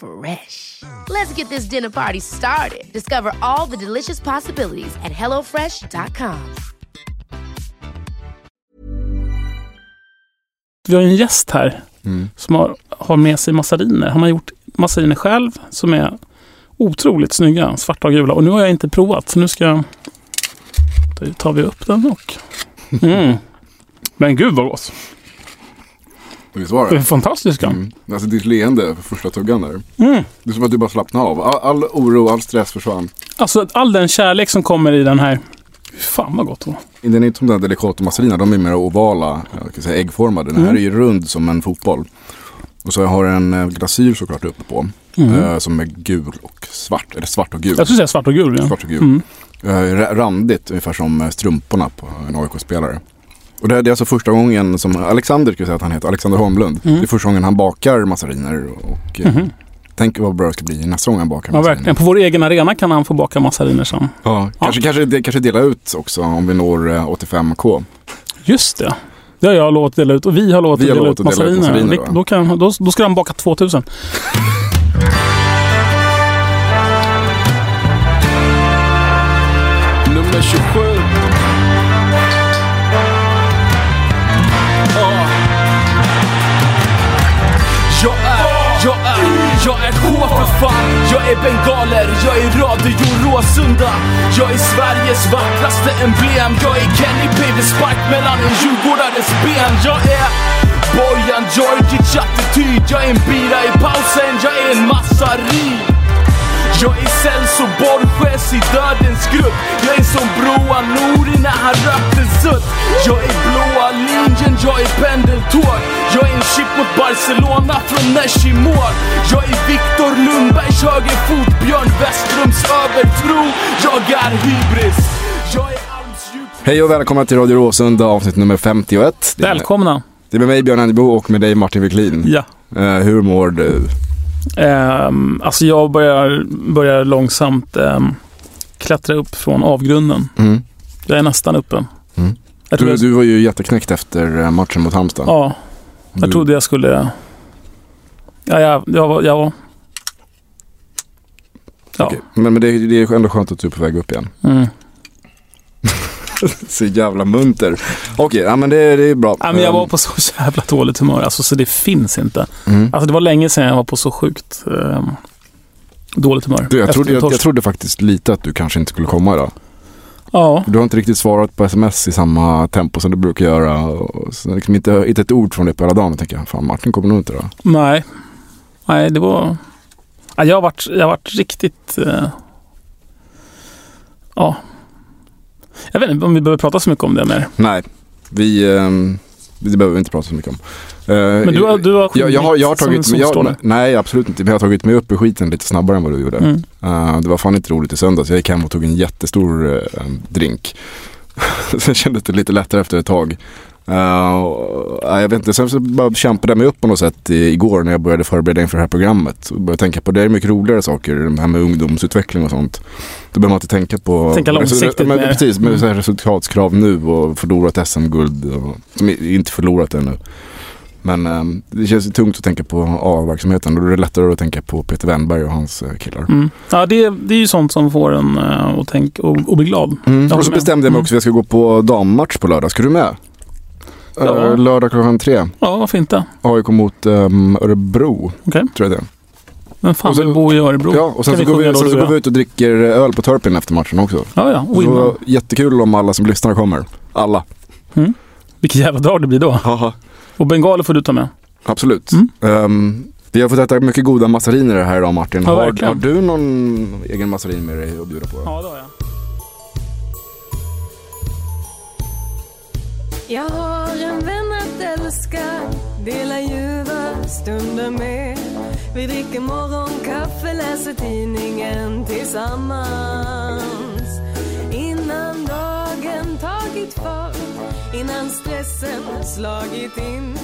Fresh. Let's get this dinner party started. Discover all the delicious possibilities at hellofresh.com. Vi har en gäst här som har, har med sig massariner. Han har gjort massariner själv som är otroligt snygga, svarta och gula. Och nu har jag inte provat, så nu ska jag... Då tar vi upp den och... Mm. Men gud vad gott! Visst var Det fantastiska. Mm. Alltså ditt leende för första tuggan där. Mm. Det är som att du bara slappnade av. All, all oro, all stress försvann. Alltså all den kärlek som kommer i den här. Fan vad gott det var. Den är inte som den här delicata massarina, de är mer ovala, jag kan säga äggformade. Den här är ju rund som en fotboll. Och så har den en glasyr såklart uppe på. eh, som är gul och svart, eller svart och gul. Jag skulle säga svart och gul. Ja. Svart och gul. Eh, ra- randigt, ungefär som eh, strumporna på en AIK-spelare. Och det, är- alltså första gången som Alexander, ska säga att han heter, Alexander Holmlund. Det är första gången han bakar massariner. Och eh, tänk vad bra det ska bli nästa gång han bakar Ja, massariner. verkligen. På vår egen arena kan han få baka massariner sen. Ja, kanske, kanske, det, kanske dela ut också om vi når eh, 85k. Just det. Det har jag lovat dela ut och vi har lovat Vi har dela ut att dela ut massariner. massariner, Vi- Då, kan, då, då ska han baka 2000. Nummer 27. Jag är, jag är H för fan. Jag är bengaler, jag är Radio Råsunda. Jag är Sveriges vackraste emblem. Jag är Kenny Baby spark mellan en djurgårdares ben. Jag är Bojan Djordjic attityd. Jag är en bira i pausen, jag är en massarin jag är Celso Borges i Chip mot Barcelona från Nesh i mål Jag är Viktor Lundbergs högerfot, Björn Westrums övertro Jag är hybris Jag är armsdjup Hej och välkomna till Radio Råsunda avsnitt nummer 51. Det är, Välkomna. det är med mig Björn Annebo och med dig Martin Wiklin. Ja. Eh, hur mår du? Ehm, alltså jag börjar, börjar långsamt ehm, klättra upp från avgrunden. Mm. Jag är nästan uppe. Mm. Du, du var ju jätteknäckt efter eh, matchen mot Halmstad. ja, jag Du- trodde jag skulle... Ja, jag, jag, var- jag var... Ja. Okej. Men, men det, det är ändå skönt att du är på väg upp igen. Mm. Så jävla munter. Okej, ja, men det, det är bra. Ja, men jag var Ehm, på så jävla dåligt humör, alltså, så det finns inte. mm. Alltså, det var länge sedan jag var på så sjukt ehm, dåligt humör. du, jag, trodde, jag, jag trodde faktiskt lite att du kanske inte skulle komma idag. Ja, Du har inte riktigt svarat på sms i samma tempo som du brukar göra. Och så liksom inte, inte ett ord från dig på hela dagen. Jag tänker, fan Martin kommer nog inte då. nej. Nej, det var... Ja, jag har varit, jag har varit riktigt... eh, Ja. Jag vet inte om vi behöver prata så mycket om det mer. Nej, vi, ehm, det behöver vi inte prata så mycket om. Eh, Men du har, du har jag, jag, har, jag har som en tagit mig, solstråle. jag, Nej, absolut inte. Men jag har tagit mig upp i skiten lite snabbare än vad du gjorde. Mm. Eh, det var fan inte roligt i söndags. Jag gick hem och tog en jättestor eh, drink. Sen kändes det lite lättare efter ett tag. Ja, jag vet inte, sen så bara kämpade jag mig upp på något sätt igår när jag började förbereda inför det här programmet. Och började tänka på, det är mycket roligare saker, det här med ungdomsutveckling och sånt. Då behöver man inte tänka på... Tänka långsiktigt men, mer. Precis, med Mm. resultatskrav nu och förlorat SM-guld. Som inte förlorat ännu. Men eh, det känns tungt att tänka på A-verksamheten. Då är det lättare att tänka på Peter Wennberg och hans eh, killar. Mm. Ja, det, det är ju sånt som får en uh, att tänka och, och bli glad. Mm. Och så bestämde jag mig Mm. också att jag ska gå på dammatch på lördag. Ska du med? Ja. Eh, Lördag klockan tre. Ja, varför inte? AIK mot um, Örebro. Okej. Tror jag det är. Vem fan Och så- vill bo i Örebro? Ja, och sen så, går vi, sjunga då, sen så går vi ut och dricker öl på Turpin efter matchen också. Ja, ja. Så Winman. jättekul om alla som lyssnar kommer. Alla. Mm. Vilket jävla drag det blir då. Haha, Och bengaler får du ta med. absolut. Mm. Ehm, vi har fått äta mycket goda massariner här idag Martin. Ja, har, har du någon egen massarin med dig att bjuda på? Ja, det har jag. Jag har en vän att älska, dela ljuva stunder med. Vi dricker morgonkaffe, läser tidningen tillsammans. Innan dagen tagit fart, innan stressen slagit in.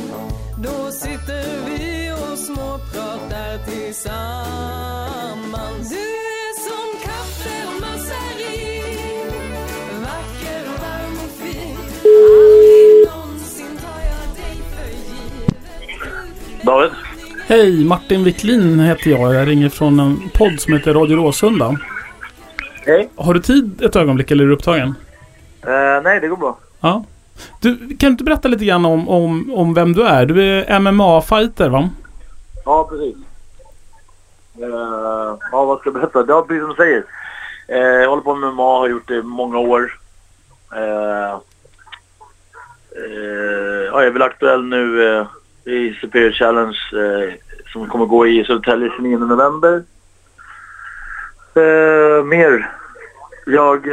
Då sitter vi och småpratar tillsammans. Du är som kaffe och massarin, vacker och varm och fin. Aldrig någonsin tar jag dig för givet. David? Hej, Martin Wiklin heter jag. Jag ringer från en podd som heter Radio Råsunda. Hej. Har du tid ett ögonblick eller är du upptagen? Eh, nej, det går bra. Ja. Du, kan du inte berätta lite grann om, om, om vem du är? Du är MMA-fighter va? Ja, precis. Uh, ja, vad ska jag berätta? Det är precis som du säger. Uh, jag håller på med MMA, har gjort det i många år. Uh, uh, ja, jag är väl aktuell nu i Superior Challenge som kommer gå i Södertälje 29 november. Mer. Jag...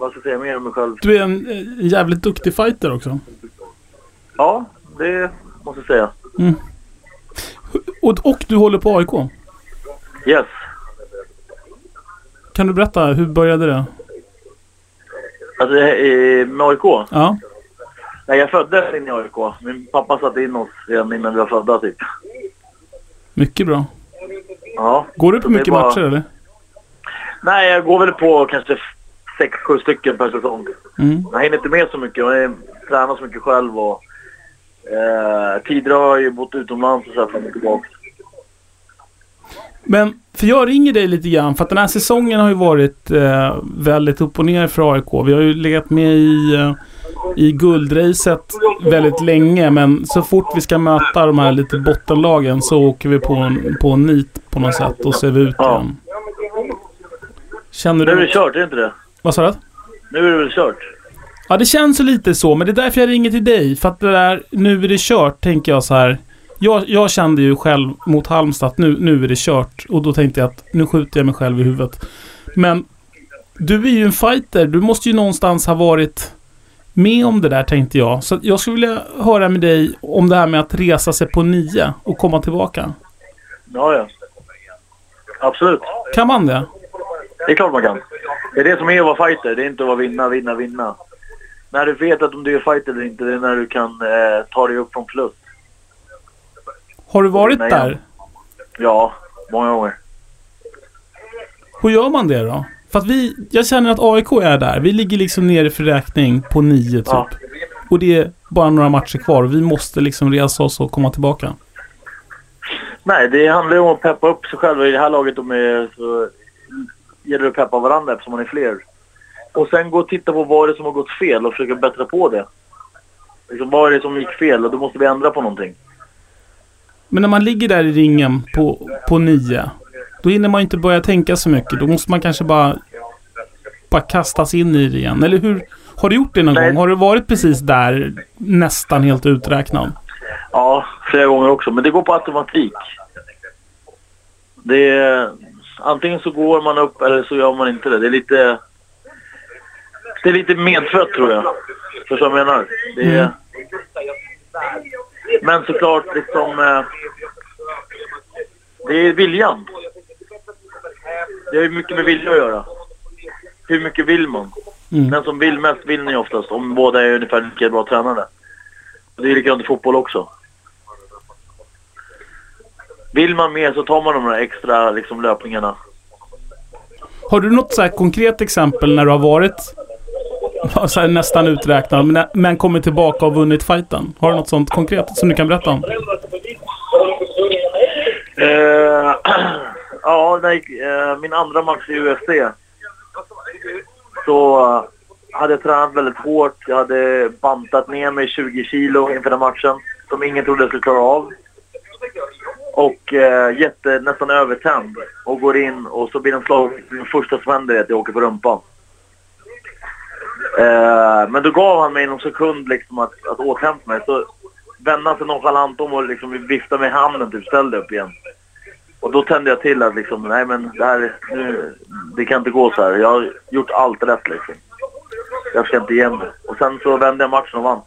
Eh, vad ska jag säga mer om mig själv? Du är en, en jävligt duktig fighter också. Ja, det måste jag säga. Och, och du håller på AIK. Yes. Kan du berätta, hur började det? Alltså eh, med AIK? Ja. Nej, jag föddes in i AIK. Min pappa satte in oss redan innan vi var födda typ. Mycket bra. Ja. Går du på mycket bara- matcher eller? Nej, jag går väl på kanske sex, sju stycken per säsong. Mm. Jag hinner inte med så mycket. Jag tränar så mycket själv och eh, tidigare har jag ju bott utomlands och så här fram och tillbaka. Men, för jag ringer dig lite grann för att den här säsongen har ju varit eh, väldigt upp och ner för AIK. Vi har ju legat med i, eh, i guldracet väldigt länge men så fort vi ska möta de här lite bottenlagen så åker vi på en, på en nit på något sätt och så är vi ut Ja. igen. Känner Nu är det du... kört, är det inte det? Vad sa du? Nu är det väl kört? Ja, det känns lite så, men det är därför jag ringer till dig. För att det där, nu är det kört, tänker jag så här. Jag, jag kände ju själv mot Halmstad att nu, nu är det kört. Och då tänkte jag att nu skjuter jag mig själv i huvudet. Men du är ju en fighter. Du måste ju någonstans ha varit med om det där, tänkte jag. Så jag skulle vilja höra med dig om det här med att resa sig på nio och komma tillbaka. Ja, ja. Absolut. Kan man det? Det är klart man kan. Det är det som är att vara fighter. Det är inte att vara vinna, vinna, vinna. När du vet att om du är fighter eller inte, det är när du kan eh, ta dig upp från plus. Har du varit Nej, där? Ja, många gånger. Hur gör man det då? För att vi, jag känner att AIK är där. Vi ligger liksom nere för räkning på nio typ. Ja. Och det är bara några matcher kvar. Vi måste liksom resa oss och komma tillbaka. Nej, det handlar ju om att peppa upp sig själv. I det här laget de är, så gäller det att peppa varandra eftersom man är fler. Och sen gå och titta på vad det är som har gått fel och försöka bättra på det. Liksom, vad är det som gick fel och då måste vi ändra på någonting. Men när man ligger där i ringen på, på nio. Då hinner man inte börja tänka så mycket. Då måste man kanske bara, bara kastas in i det igen. Eller hur? Har du gjort det någon Nej. gång? Har du varit precis där nästan helt uträknad? Ja, flera gånger också. Men det går på automatik. Det är, antingen så går man upp eller så gör man inte det. Det är lite... Det är lite medfött tror jag. Förstår du vad jag menar? Det är, Men såklart liksom... Eh, det är viljan. Det har ju mycket med vilja att göra. Hur mycket vill man? Mm. Den som vill mest vinner ju oftast. Om båda är ungefär lika bra tränade. Och Det är likadant i fotboll också. Vill man mer så tar man de där extra liksom, löpningarna. Har du något så här konkret exempel när du har varit här nästan uträknad men, men kommit tillbaka och vunnit fighten? Har du något sånt konkret som du kan berätta om? Eh, ja, gick, eh, min andra match i UFC så eh, hade jag tränat väldigt hårt. Jag hade bantat ner mig 20 kilo inför den matchen som ingen trodde jag skulle klara av. Och eh, jätte, nästan övertänd och går in och så blir det en slag. Det första som händer är att jag åker på rumpan. Eh, men då gav han mig någon sekund liksom att, att återhämta mig. Så vände han sig nonchalant om och liksom viftade med handen typ ställde upp igen. Och då tände jag till att liksom, nej men det här, nu, det kan inte gå så här. Jag har gjort allt rätt liksom. Jag ska inte ge mig. Och sen så vände jag matchen och vann.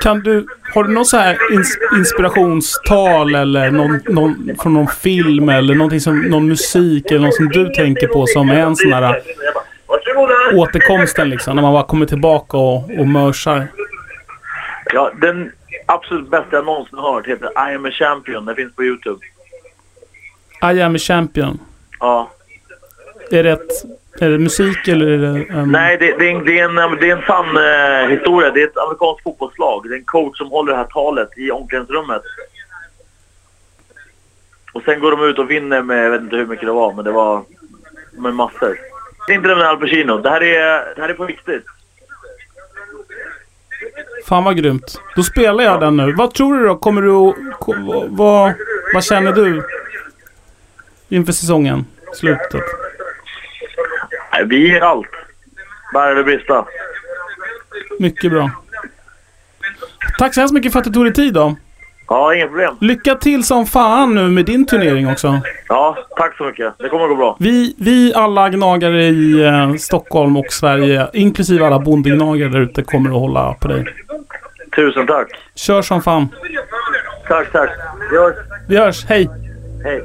Kan du, har du någon så här ins- inspirationstal eller någon, någon, från någon film eller någonting som, någon musik eller något som du tänker på som är en sån här Varsågoda! återkomsten liksom? När man bara kommer tillbaka och, och mörsar. Ja, den absolut bästa jag någonsin hört heter I am a champion. Den finns på Youtube. I am a champion. Ja. Är det, ett, är det musik eller är det... en- Nej, det, det, är en, det, är en, det är en sann eh, historia. Det är ett amerikanskt fotbollslag. Det är en coach som håller det här talet i omklädningsrummet. Och sen går de ut och vinner med, jag vet inte hur mycket det var, men det var med massor. Det är inte det med Al Pacino. Det här är, det här är på riktigt. Fan vad grymt. Då spelar jag den nu. Vad tror du då? Kommer du att... ko- Vad, vad känner du? Inför säsongen? Slutet. Nej, vi ger allt. Bära eller brista. Mycket bra. Tack så hemskt mycket för att du tog dig tid då. Ja, inga problem. Lycka till som fan nu med din turnering också. Ja, tack så mycket. Det kommer att gå bra. Vi, vi alla gnagare i eh, Stockholm och Sverige, inklusive alla bondegnagare där ute, kommer att hålla på dig. Tusen tack. Kör som fan. Tack, tack. Vi hörs. Vi hörs. Hej! Hej.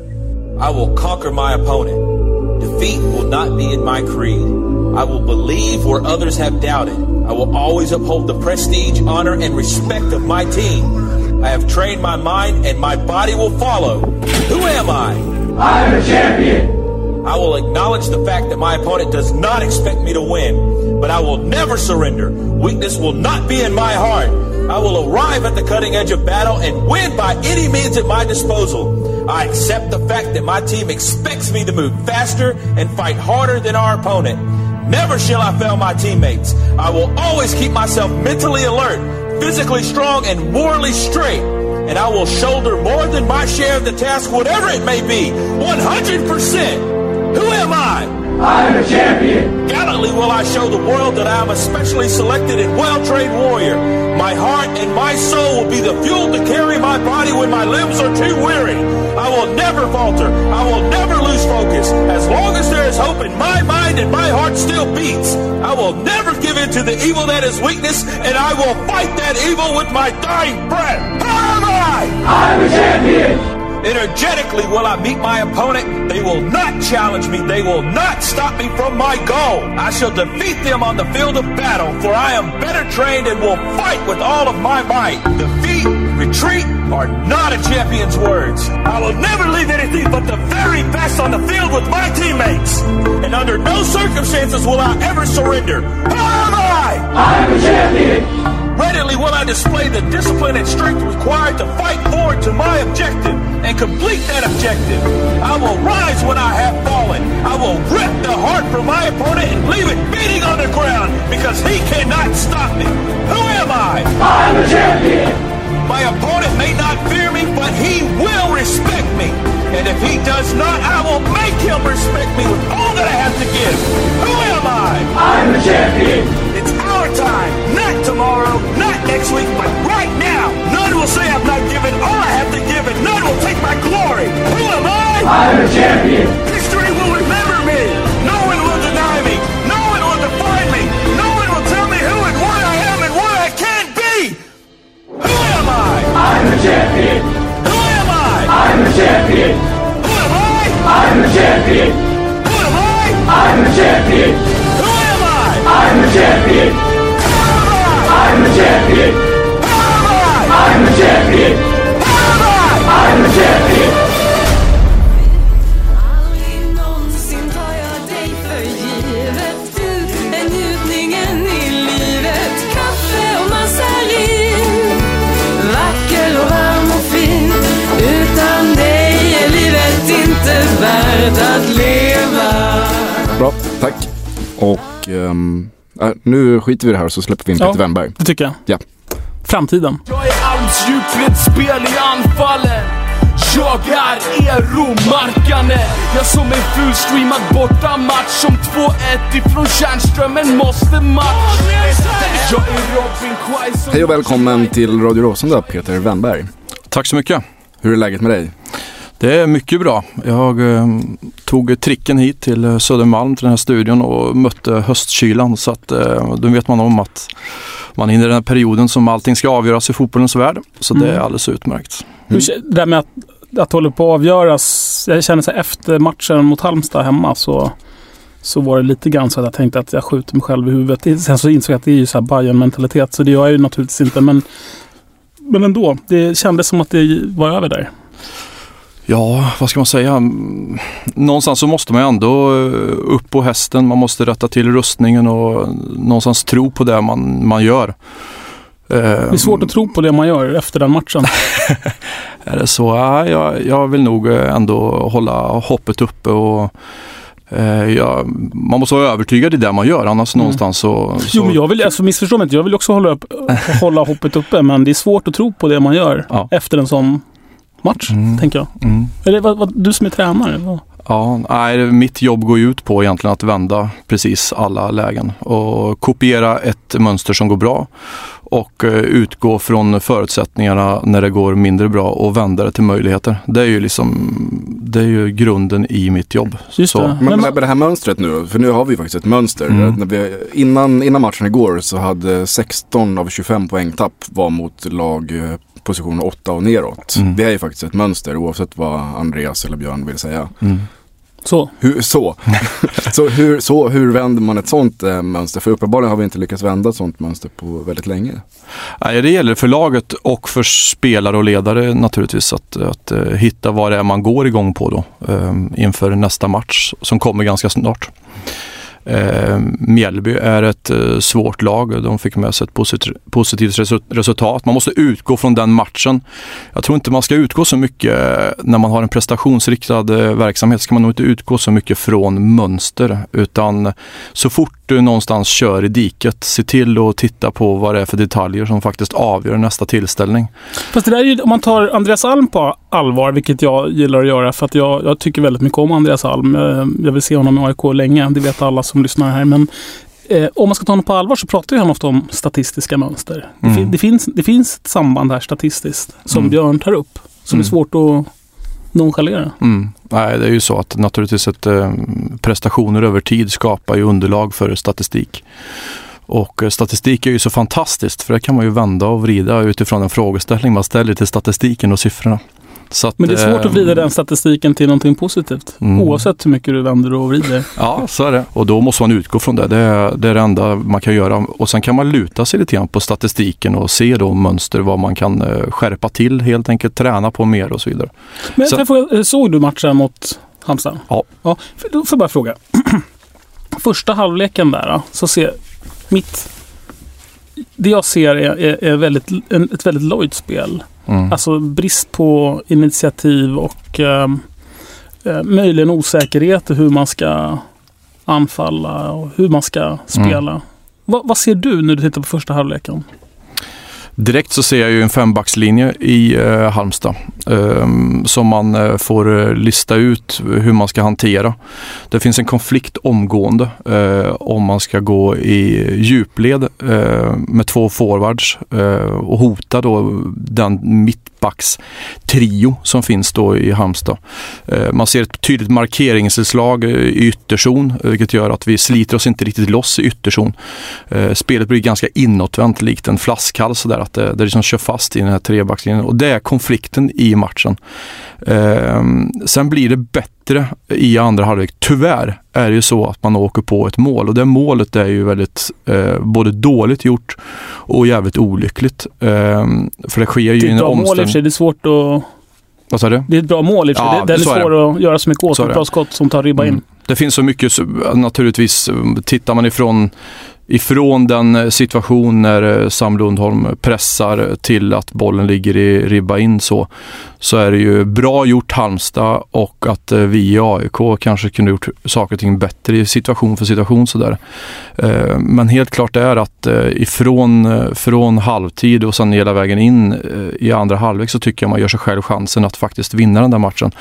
I will conquer my opponent. Defeat will not be in my creed. I will believe where others have doubted. I will always uphold the prestige, honor, and respect of my team. I have trained my mind and my body will follow. Who am I? I'm a champion. I will acknowledge the fact that my opponent does not expect me to win, but I will never surrender. Weakness will not be in my heart. I will arrive at the cutting edge of battle and win by any means at my disposal. I accept the fact that my team expects me to move faster and fight harder than our opponent. Never shall I fail my teammates. I will always keep myself mentally alert, physically strong, and morally straight. And I will shoulder more than my share of the task, whatever it may be. 100%. Who am I? I'm a champion. Gallantly will I show the world that I am a specially selected and well-trained warrior. My heart and my soul will be the fuel to carry my body when my limbs are too weary. I will never falter. I will never lose focus. As long as there is hope in my mind and my heart still beats, I will never give in to the evil that is weakness, and I will fight that evil with my dying breath. Who am I? I'm a champion. Energetically will I meet my opponent. They will not challenge me. They will not stop me from my goal. I shall defeat them on the field of battle, for I am better trained and will fight with all of my might. Defeat, retreat are not a champion's words. I will never leave anything but the very best on the field with my teammates. And under no circumstances will I ever surrender. Who am I? I'm a champion. Readily will I display the discipline and strength required to fight forward to my objective and complete that objective. I will rise when I have fallen. I will rip the heart from my opponent and leave it beating on the ground because he cannot stop me. Who am I? I'm a champion. My opponent may not fear me, but he will respect me. And if he does not, I will make him respect me with all that I have to give. Who am I? I'm a champion. It's our time, tomorrow, not next week, but right now. None will say I've not given all I have to give, and none will take my glory. Who am I? I'm a champion. History will remember me. No one will deny me. No one will define me. No one will tell me who and what I am and what I can be. Who am I? I'm a champion. Who am I? I'm a champion. Who am I? I'm a champion. Who am I? I'm a champion. Who am I? I'm a champion. I'm the champion. I'm the champion. I'm the champion. Aldrig någonsin tar jag dig för givet Du är njutningen i livet Kaffe och massarin Vacker och varm och fin Utan dig är livet inte värt att leva Bra, tack. Och Um äh, nu skiter vi i det här och så släpper vi in Ja. Peter Wennberg. Det tycker jag. Ja. Framtiden. Jag är armsdjup vid ett spel i anfallen Jag är Eero-markane Jag som en fulstreamad bortamatch Som 2-1 ifrån Tjärnströmen måste match Jag är Robin Quaison Hej och välkommen till Radio Råsunda, Peter Wennberg. Tack så mycket. Hur är läget med dig? Det är mycket bra. Jag eh, tog tricken hit till eh, Södermalm till den här studion och mötte höstkylan. Så att eh, då vet man om att man är inne i den här perioden som allting ska avgöras i fotbollens värld. Så det är Mm. alldeles utmärkt. Hur, kä- det där med att, att hålla på att avgöras. Jag känner så här, efter matchen mot Halmstad hemma så, så var det lite grann så att jag tänkte att jag skjuter mig själv i huvudet. Sen så insåg jag att det är ju så här bayern mentalitet så det gör jag ju naturligtvis inte. Men, men ändå, det kändes som att det var över där. Ja, vad ska man säga? Mm, Någonstans så måste man ju ändå eh, upp på hästen. Man måste rätta till rustningen och någonstans tro på det man, man gör. Det är svårt att tro på det man gör efter den matchen. Är det så? Ja, jag, jag vill nog eh, ändå hålla hoppet uppe och eh, jag, man måste vara övertygad i det man gör annars Mm. någonstans så... så Jo, men jag vill, alltså missförstå mig inte, jag vill också hålla, upp, hålla hoppet uppe. Men det är svårt att tro på det man gör Ja. efter en sån match, Mm. tänker jag. Mm. Eller vad, vad, du som är tränare? Vad? Ja, nej, mitt jobb går ut på egentligen att vända precis alla lägen och kopiera ett mönster som går bra och eh, utgå från förutsättningarna när det går mindre bra och vända det till möjligheter. Det är ju liksom, det är ju grunden i mitt jobb. Just Så- det. Men, Men- det här mönstret nu, för nu har vi faktiskt ett mönster. Mm. När vi, innan, innan matchen igår så hade 16 av 25 poängtapp var mot lag eh, position 8 och neråt. Mm. Det är ju faktiskt ett mönster oavsett vad Andreas eller Björn vill säga. Mm. Så. Hur, så. så, hur, så hur vänder man ett sånt eh, mönster? För uppenbarligen har vi inte lyckats vända ett sånt mönster på väldigt länge. Nej, det gäller för laget och för spelare och ledare naturligtvis att, att eh, hitta vad det är man går igång på då eh, inför nästa match som kommer ganska snart. Eh, Mjällby är ett eh, svårt lag. De fick med sig ett posit- positivt resultat. Man måste utgå från den matchen. Jag tror inte man ska utgå så mycket eh, när man har en prestationsriktad eh, verksamhet. ska man nog inte utgå så mycket från mönster utan så fort du någonstans kör i diket, se till att titta på vad det är för detaljer som faktiskt avgör nästa tillställning. Fast det där är ju, om man tar Andreas Alm på allvar, vilket jag gillar att göra för att jag, jag tycker väldigt mycket om Andreas Alm. Eh, Jag vill se honom i AIK länge, det vet alla som lyssnar här. Men eh, om man ska ta honom på allvar så pratar ju han ofta om statistiska mönster. Det, Mm. fin, det, finns, det finns ett samband här statistiskt som Mm. Björn tar upp. Som är Mm. svårt att nonchalera. Mm. Nej, det är ju så att naturligtvis att eh, prestationer över tid skapar ju underlag för statistik. Och eh, statistik är ju så fantastiskt för det kan man ju vända och vrida utifrån en frågeställning man ställer till statistiken och siffrorna. Att, Men det är svårt eh, att vrida den statistiken till någonting positivt. Mm. Oavsett hur mycket du vänder och vrider. Ja, så är det. Och då måste man utgå från det. Det är, det är det enda man kan göra. Och sen kan man luta sig lite grann på statistiken och se då mönster, vad man kan eh, skärpa till helt enkelt, träna på mer och så vidare. Men Så- får fråga, såg du matchen mot Halmstad? Ja. ja. Då får jag bara fråga. Första halvleken där så ser mitt... Det jag ser är, är, är väldigt, ett väldigt lojt spel. Mm. Alltså brist på initiativ och ehm, eh, möjligen osäkerhet i hur man ska anfalla och hur man ska spela. Vad, vad ser du när du tittar på första halvleken? Direkt så ser jag ju en fembackslinje i eh, Halmstad eh, som man eh, får eh, lista ut hur man ska hantera. Det finns en konflikt omgående eh, om man ska gå i djupled eh, med två forwards eh, och hota då den mittbackstrio som finns då i Halmstad. Eh, man ser ett tydligt markeringsinslag eh, i ytterzon eh, vilket gör att vi sliter oss inte riktigt loss i ytterzon. Spelet blir ganska inåtvänt likt en flaskhals där att det, det liksom kör fast i den här trebackslinjen och det är konflikten i matchen. Sen blir det bättre i andra halvlek. Tyvärr är det ju så att man åker på ett mål och det målet är ju väldigt eh, både dåligt gjort och jävligt olyckligt. Eh, för det sker ju Det är en omställning. Det är svårt att... Vad sa du? Det är ett bra mål i och för sig. Ja, det, är så är det. svår att göra så mycket åt. Så Ett bra skott som tar ribba in. Mm. Det finns så mycket, naturligtvis, tittar man ifrån, ifrån den eh, situation när eh, Sam Lundholm pressar till att bollen ligger i ribba in så, så är det ju bra gjort Halmstad och att eh, vi i AIK kanske kunde gjort saker och ting bättre i situation för situation sådär. Eh, men helt klart är att eh, ifrån från halvtid och sen hela vägen in i andra halvlek så tycker jag man gör sig själv chansen att faktiskt vinna den där matchen.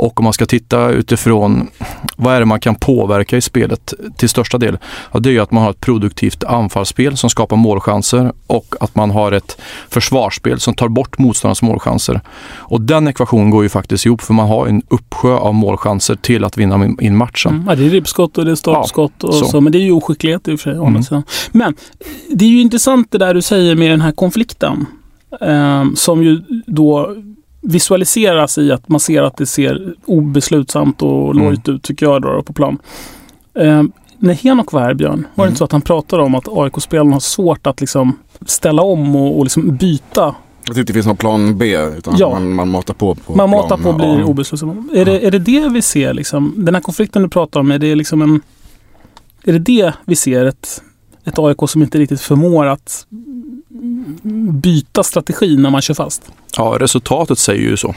Och om man ska titta utifrån vad är det man kan påverka i spelet till största del? Ja, det är ju att man har ett produktivt anfallsspel som skapar målchanser och att man har ett försvarsspel som tar bort motståndarnas målchanser. Och den ekvationen går ju faktiskt ihop för man har en uppsjö av målchanser till att vinna in matchen. Mm, ja, det är ribbskott och det är stolpskott och så. så. Men det är ju oskicklighet i och för sig. Mm. Men det är ju intressant det där du säger med den här konflikten. ehm, som ju då visualiseras i att man ser att det ser obeslutsamt och Mm. lojt ut, tycker jag, då, på plan. Ehm, när Henok var här, Björn, var det Mm. inte så att han pratade om att AIK-spelarna har svårt att liksom ställa om och, och liksom byta? Jag tycker inte det finns någon plan B utan Ja. man, man matar på. på Man matar plan på och blir obeslutsam. Är det, är det det vi ser? Liksom? Den här konflikten du pratar om, är det liksom en... Är det det vi ser? Ett, ett AIK som inte riktigt förmår att byta strategi när man kör fast? Ja, resultatet säger ju så.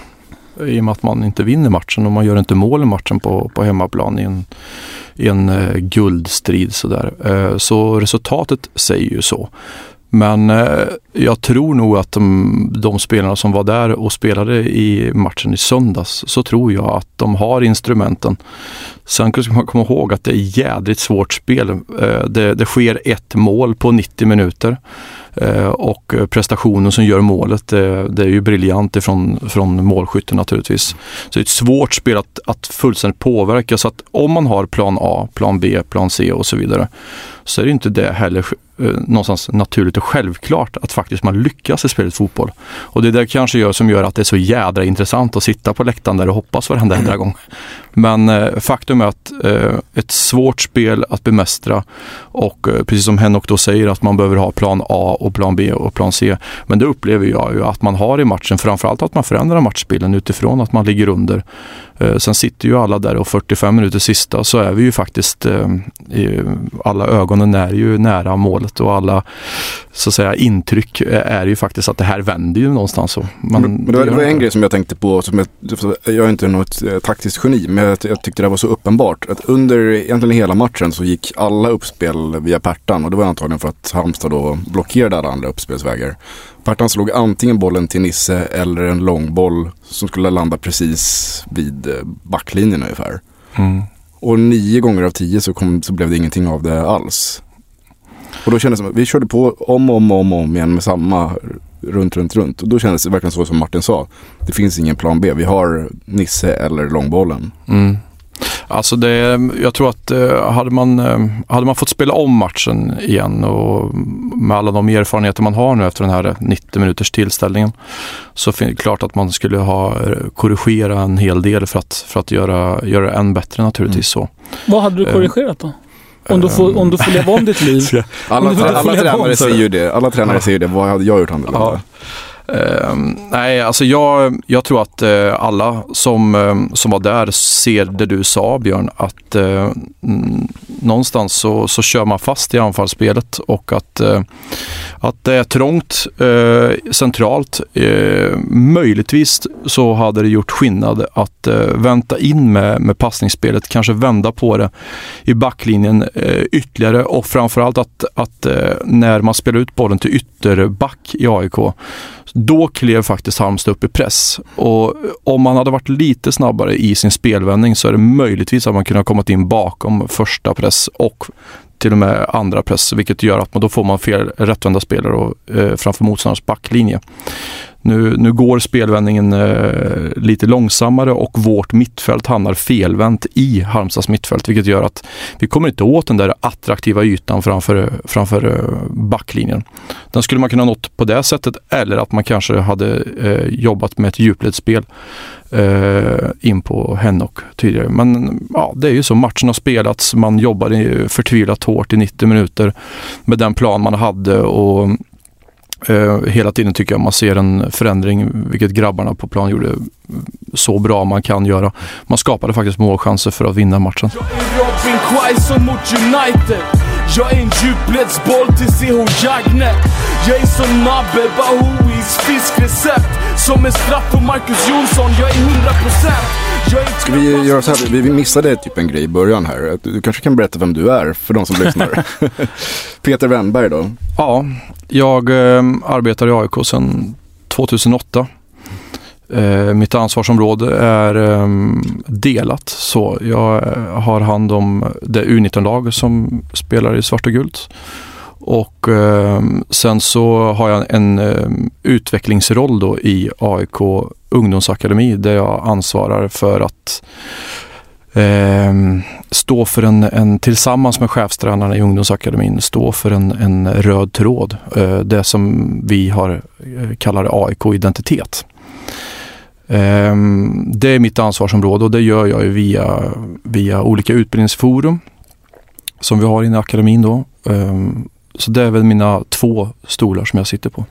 I och med att man inte vinner matchen och man gör inte mål i matchen på, på hemmaplan i en, i en eh, guldstrid. Sådär. Eh, så resultatet säger ju så. Men eh, jag tror nog att de, de spelarna som var där och spelade i matchen i söndags så tror jag att de har instrumenten. Sen ska man komma ihåg att det är jädrigt svårt spel. Eh, det, det sker ett mål på 90 minuter. Eh, och prestationen som gör målet, det, det är ju briljant ifrån från målskytten naturligtvis. Så det är ett svårt spel att, att fullständigt påverka. Så att om man har plan A, plan B, plan C och så vidare så är det inte det heller eh, någonstans naturligt och självklart att faktiskt man lyckas i spelet fotboll. Och det är det kanske gör som gör att det är så jädra intressant att sitta på läktaren där och hoppas varenda mm. gång. Men eh, faktum är att eh, ett svårt spel att bemästra och eh, precis som Henok då säger att man behöver ha plan A och plan B och plan C. Men det upplever jag ju att man har i matchen, framförallt att man förändrar matchbilden utifrån att man ligger under. Eh, sen sitter ju alla där och 45 minuter sista så är vi ju faktiskt, eh, i, alla ögonen är ju nära målet och alla så att säga intryck är ju faktiskt att det här vänder ju någonstans. Så. Men, men det, var, det var en grej som jag tänkte på, som jag, jag är inte något eh, taktiskt geni, men jag, jag tyckte det var så uppenbart. Att under egentligen hela matchen så gick alla uppspel via Pertan och det var antagligen för att Halmstad då blockerade alla andra uppspelsvägar. Pertan slog antingen bollen till Nisse eller en långboll som skulle landa precis vid eh, backlinjen ungefär. Mm. Och nio gånger av tio så, kom, så blev det ingenting av det alls. Och då kändes det som, vi körde på om och om, och om, om igen med samma runt, runt, runt. Och då kändes det verkligen så som Martin sa. Det finns ingen plan B. Vi har Nisse eller långbollen. Mm. Alltså det, jag tror att eh, hade man, eh, hade man fått spela om matchen igen och med alla de erfarenheter man har nu efter den här 90 minuters tillställningen så är det klart att man skulle ha eh, korrigera en hel del för att, för att göra, göra det än bättre naturligtvis. så. Vad hade du korrigerat då? Om du får, om du får leva om ditt liv? Alla, alla om tränare säger ju det. Alla tränare säger det. Vad hade jag gjort annorlunda? Ja. Uh, nej, alltså jag, jag tror att uh, alla som, uh, som var där ser det du sa Björn, att eh, någonstans så, så kör man fast i anfallsspelet och att, att det är trångt centralt. Möjligtvis så hade det gjort skillnad att vänta in med, med passningsspelet, kanske vända på det i backlinjen ytterligare och framförallt att, att när man spelar ut bollen till ytterback i AIK då klev faktiskt Halmstad upp i press. Och om man hade varit lite snabbare i sin spelvändning så är det möjligtvis att man kunde ha kommit in bakom första press och till och med andra press, vilket gör att man, då får man fel rättvända spelare och, eh, framför motståndarens backlinje. Nu, nu går spelvändningen eh, lite långsammare och vårt mittfält hamnar felvänt i Halmstads mittfält, vilket gör att vi kommer inte åt den där attraktiva ytan framför, framför eh, backlinjen. Den skulle man kunna nått på det sättet eller att man kanske hade eh, jobbat med ett djupledsspel eh, in på Hennock tidigare. Men ja, det är ju så. Matchen har spelats. Man jobbar förtvivlat hårt i 90 minuter med den plan man hade och Eh, hela tiden tycker jag man ser en förändring, vilket grabbarna på plan gjorde så bra man kan göra. Man skapade faktiskt målchanser för att vinna matchen. Jag är en djupledsboll till CH Jagne Jag är som Nabbe Bahois fiskrecept Som en straff på Marcus Jonsson, jag är 100% jag är Ska vi göra så här, vi missade typ en grej i början här. Du kanske kan berätta vem du är för de som lyssnar. Peter Wennberg då? Ja, jag eh, arbetar i AIK sedan 2008. Eh, mitt ansvarsområde är eh, delat så jag eh, har hand om det U19-lag som spelar i svart och gult. Och eh, sen så har jag en eh, utvecklingsroll då i AIK ungdomsakademi där jag ansvarar för att eh, stå för en, en, tillsammans med chefstränarna i ungdomsakademin, stå för en, en röd tråd. Eh, det som vi har eh, kallar AIK-identitet. Eh, det är mitt ansvarsområde och det gör jag via, via olika utbildningsforum som vi har inne i akademin då. Eh, så det är väl mina två stolar som jag sitter på.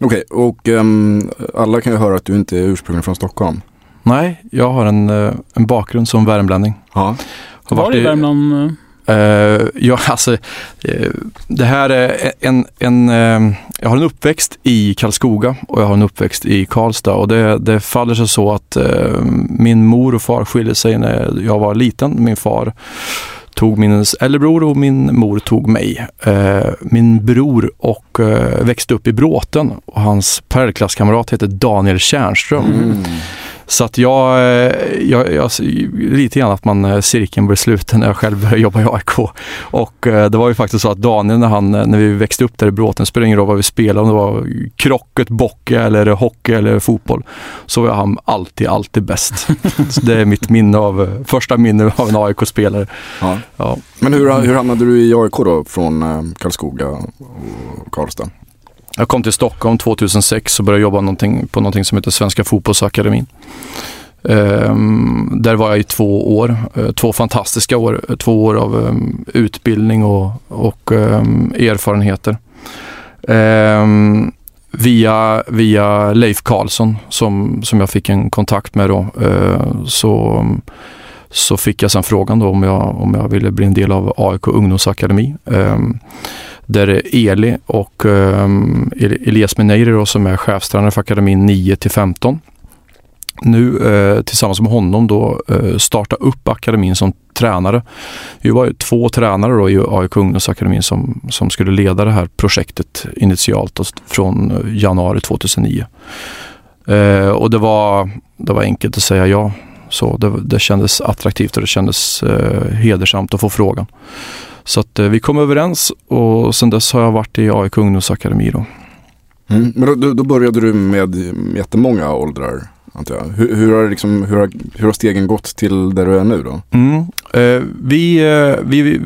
Okej, och ehm, alla kan ju höra att du inte är ursprungligen från Stockholm. Nej, jag har en, eh, en bakgrund som värmlänning. Ja. Har Var i i- Värmland? Uh, ja, alltså, uh, det här är en, en uh, jag har en uppväxt i Karlskoga och jag har en uppväxt i Karlstad och det, det faller sig så att min mor och far skilde sig när jag var liten. Min far tog min äldrebror och min mor tog mig. Min bror och växte upp i Bråten och hans parallellklasskamrat hette Daniel Tjärnström. Mm. Så att jag, eh, jag, jag, lite grann att man eh, cirkeln blev sluten när jag själv började jobba i AIK. Och eh, det var ju faktiskt så att Daniel när, han, när vi växte upp där i Bråten, spelade ingen roll vad vi spelade, om det var krocket, bocke eller hockey eller fotboll, så var han alltid, alltid bäst. så det är mitt minne av, första minne av en AIK-spelare. Ja. Ja. Men hur, hur hamnade du i AIK då från Karlskoga och Karlstad? Jag kom till Stockholm 2006 och började jobba någonting, på någonting som heter Svenska fotbollsakademin. Um, där var jag i två år, eh, två fantastiska år, eh, två år av um, utbildning och, och um, erfarenheter. Via, via Leif Karlsson som, som jag fick en kontakt med då, Uh, så, så fick jag sen frågan då om jag, om jag ville bli en del av AIK ungdomsakademi. Där Eli och um, Elias Mineiri då, som är chefstränare för akademin 9 till 15 nu eh, tillsammans med honom då eh, starta upp akademin som tränare. Vi var ju två tränare då i AIK ungdomsakademin som, som skulle leda det här projektet initialt då, från januari 2009. Eh, och det var, det var enkelt att säga ja. Så det, det kändes attraktivt och det kändes eh, hedersamt att få frågan. Så att eh, vi kom överens och sen dess har jag varit i AIK ungdomsakademi då. Mm. Men då, då, började du med jättemånga åldrar antar jag. Hur, hur, har, liksom, hur, har, hur har stegen gått till där du är nu då? Mm. Eh, vi, eh, vi, vi,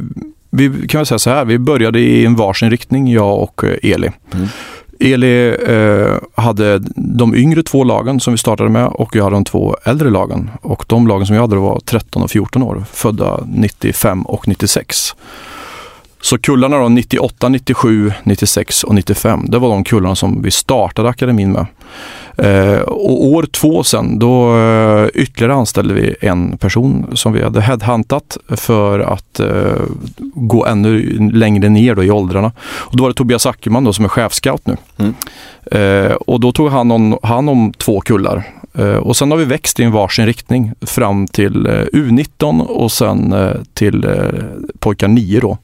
vi kan väl säga så här, vi började i en varsin riktning, jag och eh, Eli. Mm. Eli eh, hade de yngre två lagen som vi startade med och jag hade de två äldre lagen. Och de lagen som jag hade var 13 och 14 år, födda 95 och 96. Så kullarna då 98, 97, 96 och 95, det var de kullarna som vi startade akademin med. Eh, och år två sen, då eh, ytterligare anställde vi en person som vi hade headhuntat för att eh, gå ännu längre ner då i åldrarna. Och då var det Tobias Ackerman då som är chefscout nu. Mm. Eh, och då tog han om, han om två kullar. Eh, och sen har vi växt i en varsin riktning fram till eh, U19 och sen eh, till pojkar 9 då.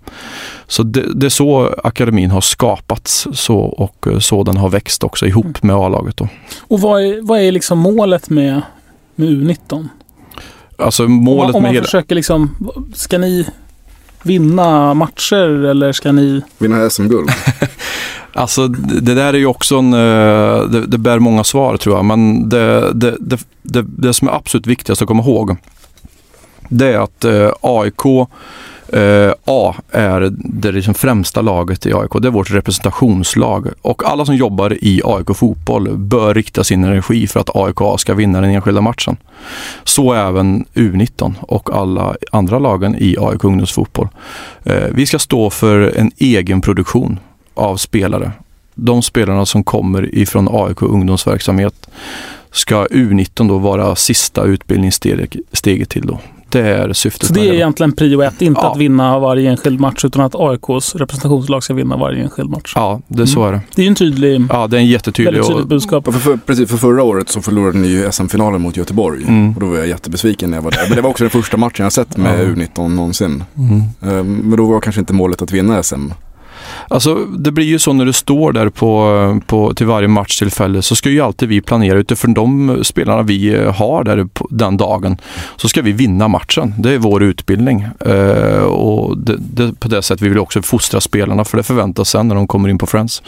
Så det, det är så akademin har skapats så, och så den har växt också ihop med A-laget. Då. Och vad är, vad är liksom målet med, med U19? Alltså Om man, målet om med man hela... försöker liksom, ska ni vinna matcher eller ska ni... Vinna SM-guld? Alltså det där är ju också en, eh, det, det bär många svar tror jag, men det, det, det, det, det som är absolut viktigast att komma ihåg, det är att eh, AIK Uh, eh, A är det liksom främsta laget i AIK. Det är vårt representationslag. Och alla som jobbar i AIK fotboll bör rikta sin energi för att AIK A ska vinna den enskilda matchen. Så även U19 och alla andra lagen i AIK ungdomsfotboll. Uh, vi ska stå för en egen produktion av spelare. De spelarna som kommer ifrån AIK ungdomsverksamhet ska U19 då vara sista utbildningssteget steget till då. Det är syftet. Så det är egentligen prio ett, inte Ja. att vinna varje enskild match utan att AIKs representationslag ska vinna varje enskild match. Ja, det, så är det. Det är en tydlig, Ja, det är en jättetydlig... väldigt Och, budskap. För, för, precis, för förra året så förlorade ni ju SM-finalen mot Göteborg. Mm. Och då var jag jättebesviken när jag var där. Men det var också den första matchen jag sett med Ja. U19 någonsin. mm. Eh, Men då var kanske inte målet att vinna SM. Alltså det blir ju så när du står där på, på, till varje matchtillfälle så ska ju alltid vi planera utifrån de spelarna vi eh, har där på den dagen. Så ska vi vinna matchen. Det är vår utbildning. Eh, och det, det, på det sättet vi vill också fostra spelarna för det förväntas sen när de kommer in på Friends.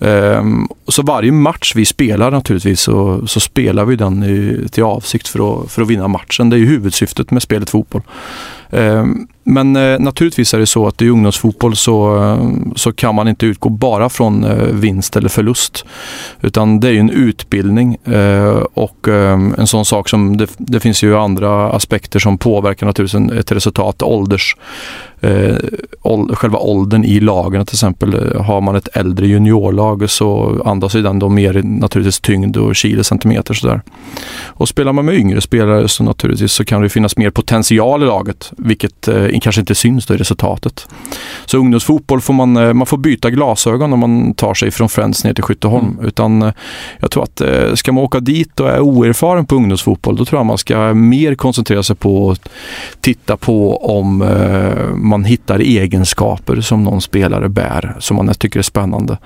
Ehm, så varje match vi spelar naturligtvis så, så spelar vi den i, till avsikt för att, för att vinna matchen. Det är ju huvudsyftet med spelet fotboll. Ehm, men eh, naturligtvis är det så att i ungdomsfotboll så, så kan man inte utgå bara från eh, vinst eller förlust. Utan det är ju en utbildning eh, och en sån sak som det, det finns ju andra aspekter som påverkar naturligtvis ett resultat. Ålders, själva åldern i lagen till exempel. Har man ett äldre juniorlag så andas ju den då mer naturligtvis tyngd och kilo centimeter sådär. Och spelar man med yngre spelare så naturligtvis så kan det finnas mer potential i laget, vilket eh, kanske inte syns då i resultatet. Så ungdomsfotboll får man, eh, man får byta glasögon om man tar sig från Friends ner till Skytteholm. Utan eh, jag tror att eh, ska man åka dit och är oerfaren på ungdomsfotboll, då tror jag man ska mer koncentrera sig på att titta på om eh, man hittar egenskaper som någon spelare bär, som man tycker är spännande.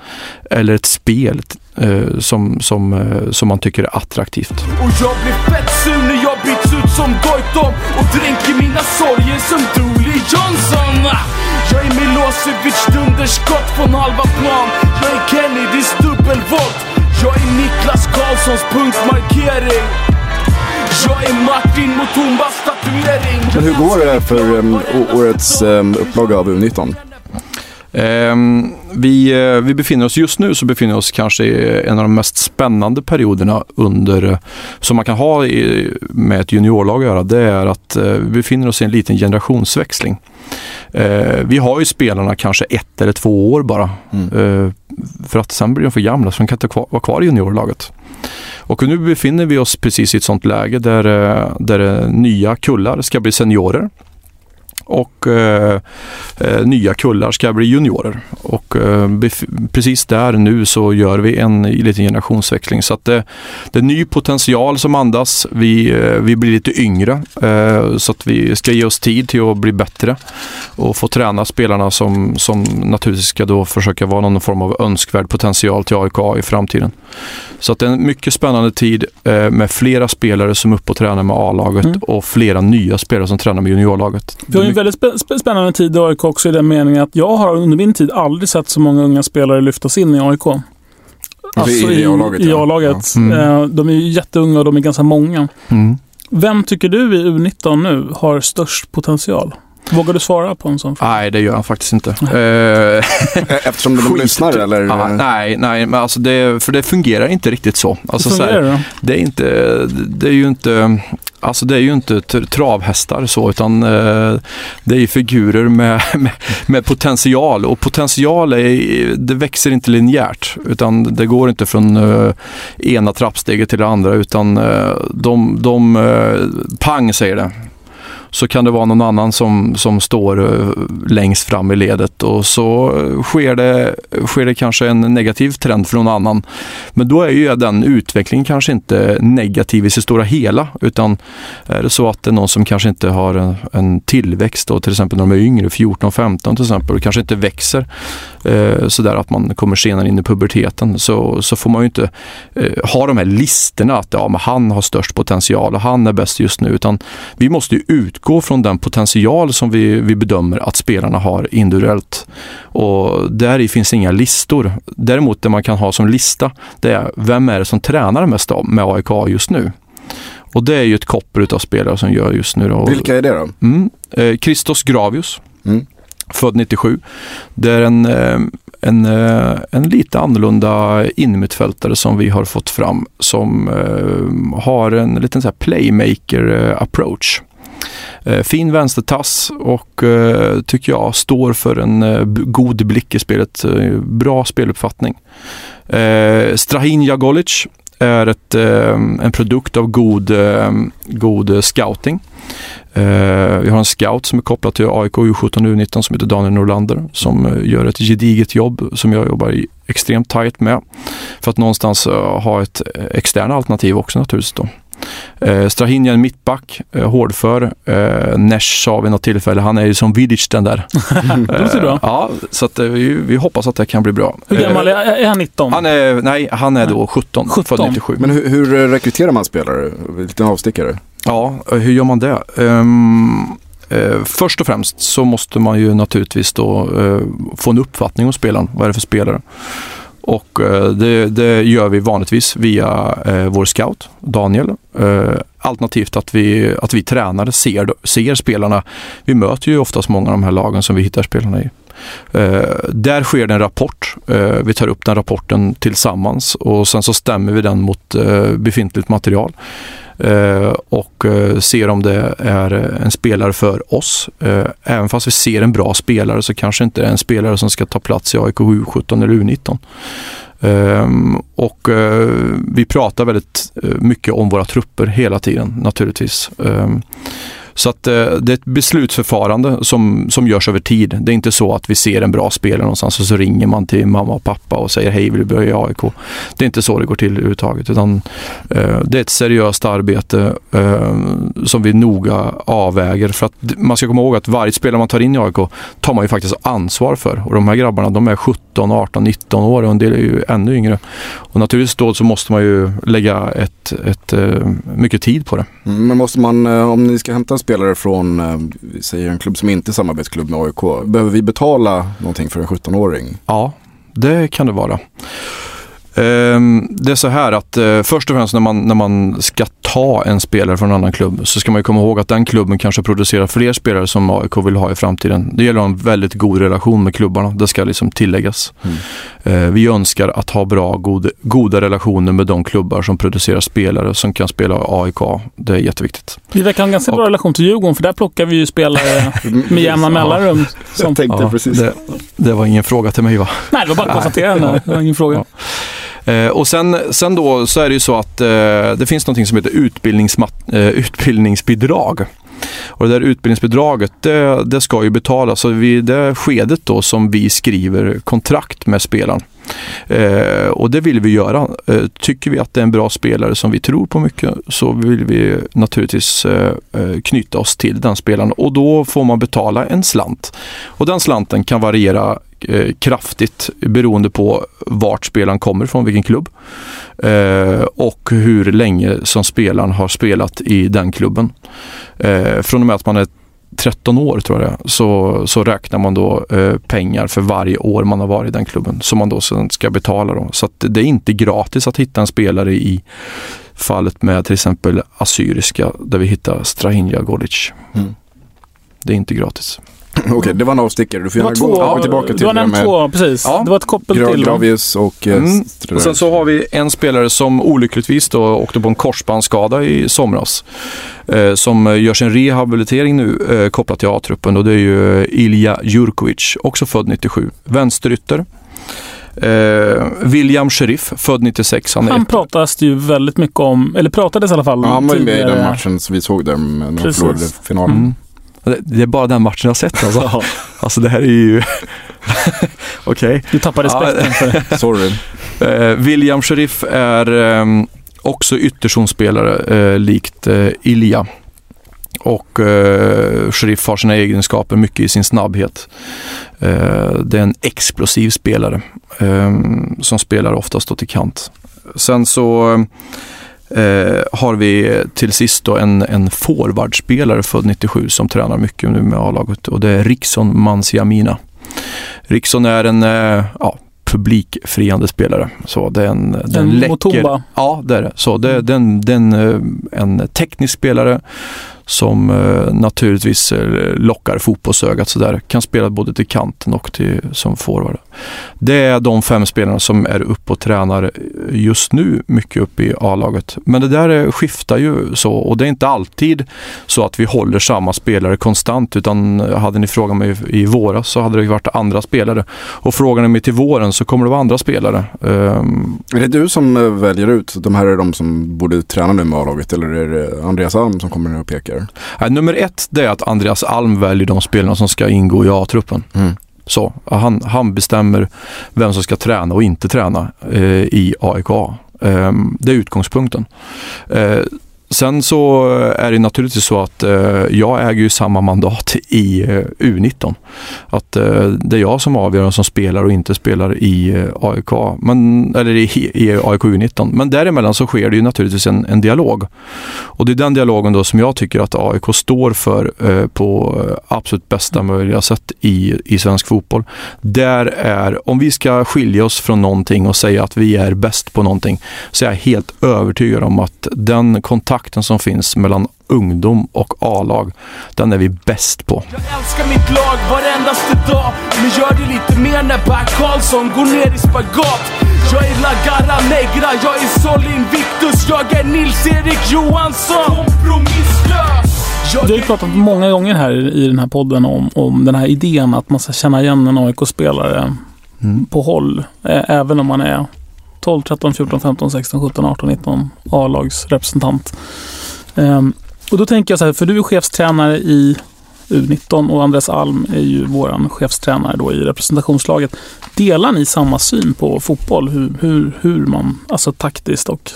Eller ett spel eh, som, som, eh, som man tycker är attraktivt. Och jag blir fett sur när jag byts ut som Goitom Och dränker mina sorger som Dooley Johnson! Jag är Milosevic dunderskott från halva plan Jag är Kennedys dubbelvolt Jag är Niklas Karlssons punktmarkering Jag är Martin Mutumbas statuering Men hur går det för um, årets um, upplaga av U19? Ehm, vi, eh, vi befinner oss just nu så befinner oss kanske i en av de mest spännande perioderna under, eh, som man kan ha i, med ett juniorlag att göra. Det är att eh, vi befinner oss i en liten generationsväxling. Vi har ju spelarna kanske ett eller två år bara. Eh, för att sen blir de för gamla så de kan inte vara kvar i juniorlaget. Och nu befinner vi oss precis i ett sånt läge där, där nya kullar ska bli seniorer och eh, eh, nya kullar ska bli juniorer. Och eh, precis där nu så gör vi en liten generationsväxling. Så att det, det är ny potential som andas. Vi, eh, vi blir lite yngre eh, så att vi ska ge oss tid till att bli bättre och få träna spelarna som, som naturligtvis ska då försöka vara någon form av önskvärd potential till AIK i framtiden. Så att det är en mycket spännande tid eh, med flera spelare som är uppe och tränar med A-laget Mm. och flera nya spelare som tränar med juniorlaget. Ju en väldigt spä- spä- spännande tid i AIK också i den meningen att jag har under min tid aldrig sett så många unga spelare lyftas in i AIK. Alltså i A-laget, I. A-laget. Ja. Mm. Eh, De är ju jätteunga och de är ganska många. Mm. Vem tycker du i U19 nu har störst potential? Vågar du svara på en sån fråga? Nej, det gör han faktiskt inte. Eh, Eftersom de lyssnar eller? ja, nej, nej, men alltså det, för det fungerar inte riktigt så. Alltså Hur så fungerar här, det det är inte, det är ju inte, alltså det är ju inte travhästar så, utan eh, det är ju figurer med, med, med potential. Och potential är, det växer inte linjärt, utan det går inte från eh, ena trappsteget till det andra, utan eh, de, de eh, pang säger det så kan det vara någon annan som, som står eh, längst fram i ledet och så sker det, sker det kanske en negativ trend för någon annan. Men då är ju den utvecklingen kanske inte negativ i det stora hela utan är det så att det är någon som kanske inte har en, en tillväxt då, till exempel när de är yngre, 14-15 till exempel, och kanske inte växer eh, sådär att man kommer senare in i puberteten så, så får man ju inte eh, ha de här listorna att ja, men han har störst potential och han är bäst just nu utan vi måste ju utgå från den potential som vi, vi bedömer att spelarna har individuellt. Och där finns inga listor. Däremot det man kan ha som lista, det är vem är det som tränar mest med AIK just nu? Och det är ju ett koppel av spelare som gör just nu. Då. Vilka är det då? Mm. Eh, Christos Gravius, Mm. född 97. Det är en, eh, en, eh, en lite annorlunda innermittfältare som vi har fått fram som eh, har en liten så playmaker eh, approach. Eh, fin vänstertass och eh, tycker jag står för en eh, god blick i spelet. Bra speluppfattning. Eh, Strahin Jagolic är ett, en produkt av god, god scouting. Vi har en scout som är kopplad till AIK U17 U19 som heter Daniel Norlander som gör ett gediget jobb som jag jobbar extremt tajt med. För att någonstans ha ett externt externa alternativ också naturligtvis då. Eh, Strahinja mittback, eh, hårdför. Eh, Nesh sa vid något tillfälle, han är ju som Vidic den där. Det låter bra. Ja, så att, eh, vi, vi hoppas att det kan bli bra. Hur gammal Eh, är, är han? 19? han är, nej, han är då 17, 17. född 97. Men hur, hur rekryterar man spelare? Lite avstickare. Ja, hur gör man det? Ehm, eh, först och främst så måste man ju naturligtvis då eh, få en uppfattning om spelaren. Vad är det för spelare? Och eh, det, det gör vi vanligtvis via eh, vår scout, Daniel. Eh, alternativt att vi, att vi tränare ser, ser spelarna. Vi möter ju oftast många av de här lagen som vi hittar spelarna i. Eh, där sker det en rapport. Eh, vi tar upp den rapporten tillsammans och sen så stämmer vi den mot eh, befintligt material Eh, och eh, ser om det är eh, en spelare för oss. Även fast vi ser en bra spelare så kanske inte är en spelare som ska ta plats i AIK U17 eller U19. Ehm, och vi pratar väldigt mycket om våra trupper hela tiden naturligtvis. Ehm, så att eh, det är ett beslutsförfarande som, som görs över tid. Det är inte så att vi ser en bra spelare någonstans och så ringer man till mamma och pappa och säger hej, vill du börja i AIK? Det är inte så det går till överhuvudtaget. Utan, eh, det är ett seriöst arbete eh, som vi noga avväger. För att man ska komma ihåg att varje spelare man tar in i AIK tar man ju faktiskt ansvar för. Och de här grabbarna de är 17, 18, 19 år och en del är ju ännu yngre. Och naturligtvis då så måste man ju lägga ett, ett, eh, mycket tid på det. Mm, men måste man, eh, om ni ska hämta en spelare från, eh, vi säger en klubb som inte är samarbetsklubb med AIK, behöver vi betala någonting för en 17-åring? Ja, det kan det vara. Ehm, Det är så här att eh, först och främst när man, när man ska ta en spelare från en annan klubb så ska man ju komma ihåg att den klubben kanske producerar fler spelare som AIK vill ha i framtiden. Det gäller att ha en väldigt god relation med klubbarna. Det ska liksom tilläggas. Eh, Vi önskar att ha bra, god, goda relationer med de klubbar som producerar spelare som kan spela AIK. Det är jätteviktigt. Vi verkar ha en ganska bra relation till Djurgården för där plockar vi ju spelare med jämna mellanrum. Som, Ja, Det, det var ingen fråga till mig va? nej, det var bara ett konstaterande. Det var ingen fråga. Eh, och sen, sen då så är det ju så att eh, det finns något som heter eh, utbildningsbidrag. Och det där utbildningsbidraget det, det ska ju betalas. Så vid det skedet då som vi skriver kontrakt med spelaren. Eh, och det vill vi göra. Eh, tycker vi att det är en bra spelare som vi tror på mycket så vill vi naturligtvis eh, eh knyta oss till den spelaren och då får man betala en slant. Och den slanten kan variera eh, kraftigt beroende på vart spelaren kommer från, vilken klubb. Eh, och hur länge som spelaren har spelat i den klubben. Eh, från och med att man är 13 år tror jag det så, så räknar man då eh, pengar för varje år man har varit i den klubben som man då sen ska betala. Då. Så det är inte gratis att hitta en spelare i fallet med till exempel Assyriska där vi hittar Strahinja Golic. Mm. Det är inte gratis. Okej, det var en avstickare. Du får Det var gärna gå två, gå tillbaka till du har det nämnt med två, precis. Ja. Det var ett koppel Gra- till. Gravius och... eh, Mm. Och sen så har vi en spelare som olyckligtvis då åkte på en korsbandsskada i somras. Eh, som eh, gör sin rehabilitering nu eh, kopplat till A-truppen och det är ju eh, Ilja Jurkovic, också född 97. Vänsterytter. Eh, William Sheriff, född 96. Han är Han det ju väldigt mycket om, eller pratades i alla fall Ja, han var ju med i den matchen som vi såg där när de förlorade finalen. Mm. Det, det är bara den matchen jag har sett alltså. alltså det här är ju... Okej. Du tappar respekten för Sorry. Eh, William Sheriff är eh, också ytterzonspelare eh, likt eh, Ilja. Och eh, Sheriff har sina egenskaper mycket i sin snabbhet. Det är en explosiv spelare eh, som spelar oftast till kant. Sen så eh, har vi till sist då en, en forwardspelare född 97 som tränar mycket nu med A-laget och det är Rickson Mansiamina. Rickson är en eh, ja, publikfriande spelare. Så det är en, det är en En läcker... Mutumba. Ja, det är det. Så det, det, är en, det är en, eh, en teknisk spelare som eh, naturligtvis eh, lockar fotbollsögat sådär. Kan spela både till kanten och till, som forward. Det är de fem spelarna som är uppe och tränar just nu mycket upp i A-laget. Men det där skiftar ju så och det är inte alltid så att vi håller samma spelare konstant utan hade ni frågat mig i våras så hade det varit andra spelare. Och frågar ni mig till våren så kommer det vara andra spelare. Ehm, är det du som eh, väljer ut de här är de som borde träna nu med A-laget eller är det Andreas Alm som kommer ner och pekar? Nej, nummer ett det är att Andreas Alm väljer de spelarna som ska ingå i A-truppen. Mm. Så, han, han bestämmer vem som ska träna och inte träna eh, i AIK. Eh, det är utgångspunkten. Eh, sen så eh, är det naturligtvis så att eh, jag äger ju samma mandat i eh, U19. Att eh, det är jag som avgör vem som spelar och inte spelar i eh, AIK, men, eller i, i AIK U19. Men däremellan så sker det ju naturligtvis en, en dialog. Och det är den dialogen då som jag tycker att AIK står för eh, på eh, absolut bästa möjliga sätt i, i svensk fotboll. Där är, om vi ska skilja oss från någonting och säga att vi är bäst på någonting, så är jag helt övertygad om att den kontakten som finns mellan ungdom och A-lag, den är vi bäst på. Jag älskar mitt lag varendaste dag. Men gör det lite mer när Back Karlsson går ner i spagat. Jag är La Garra Negra, jag är Sol Invictus. Jag är Nils-Erik Johansson. Kompromisslös. Du har ju pratat många gånger här i den här podden om, om den här idén att man ska känna igen en AIK-spelare på håll. Även om man är 12, 13, 14, 15, 16, 17, 18, 19 A-lagsrepresentant. Um, och då tänker jag så här, för du är chefstränare i U19 och Andres Alm är ju våran chefstränare då i representationslaget. Delar ni samma syn på fotboll? Hur, hur, hur man, alltså taktiskt och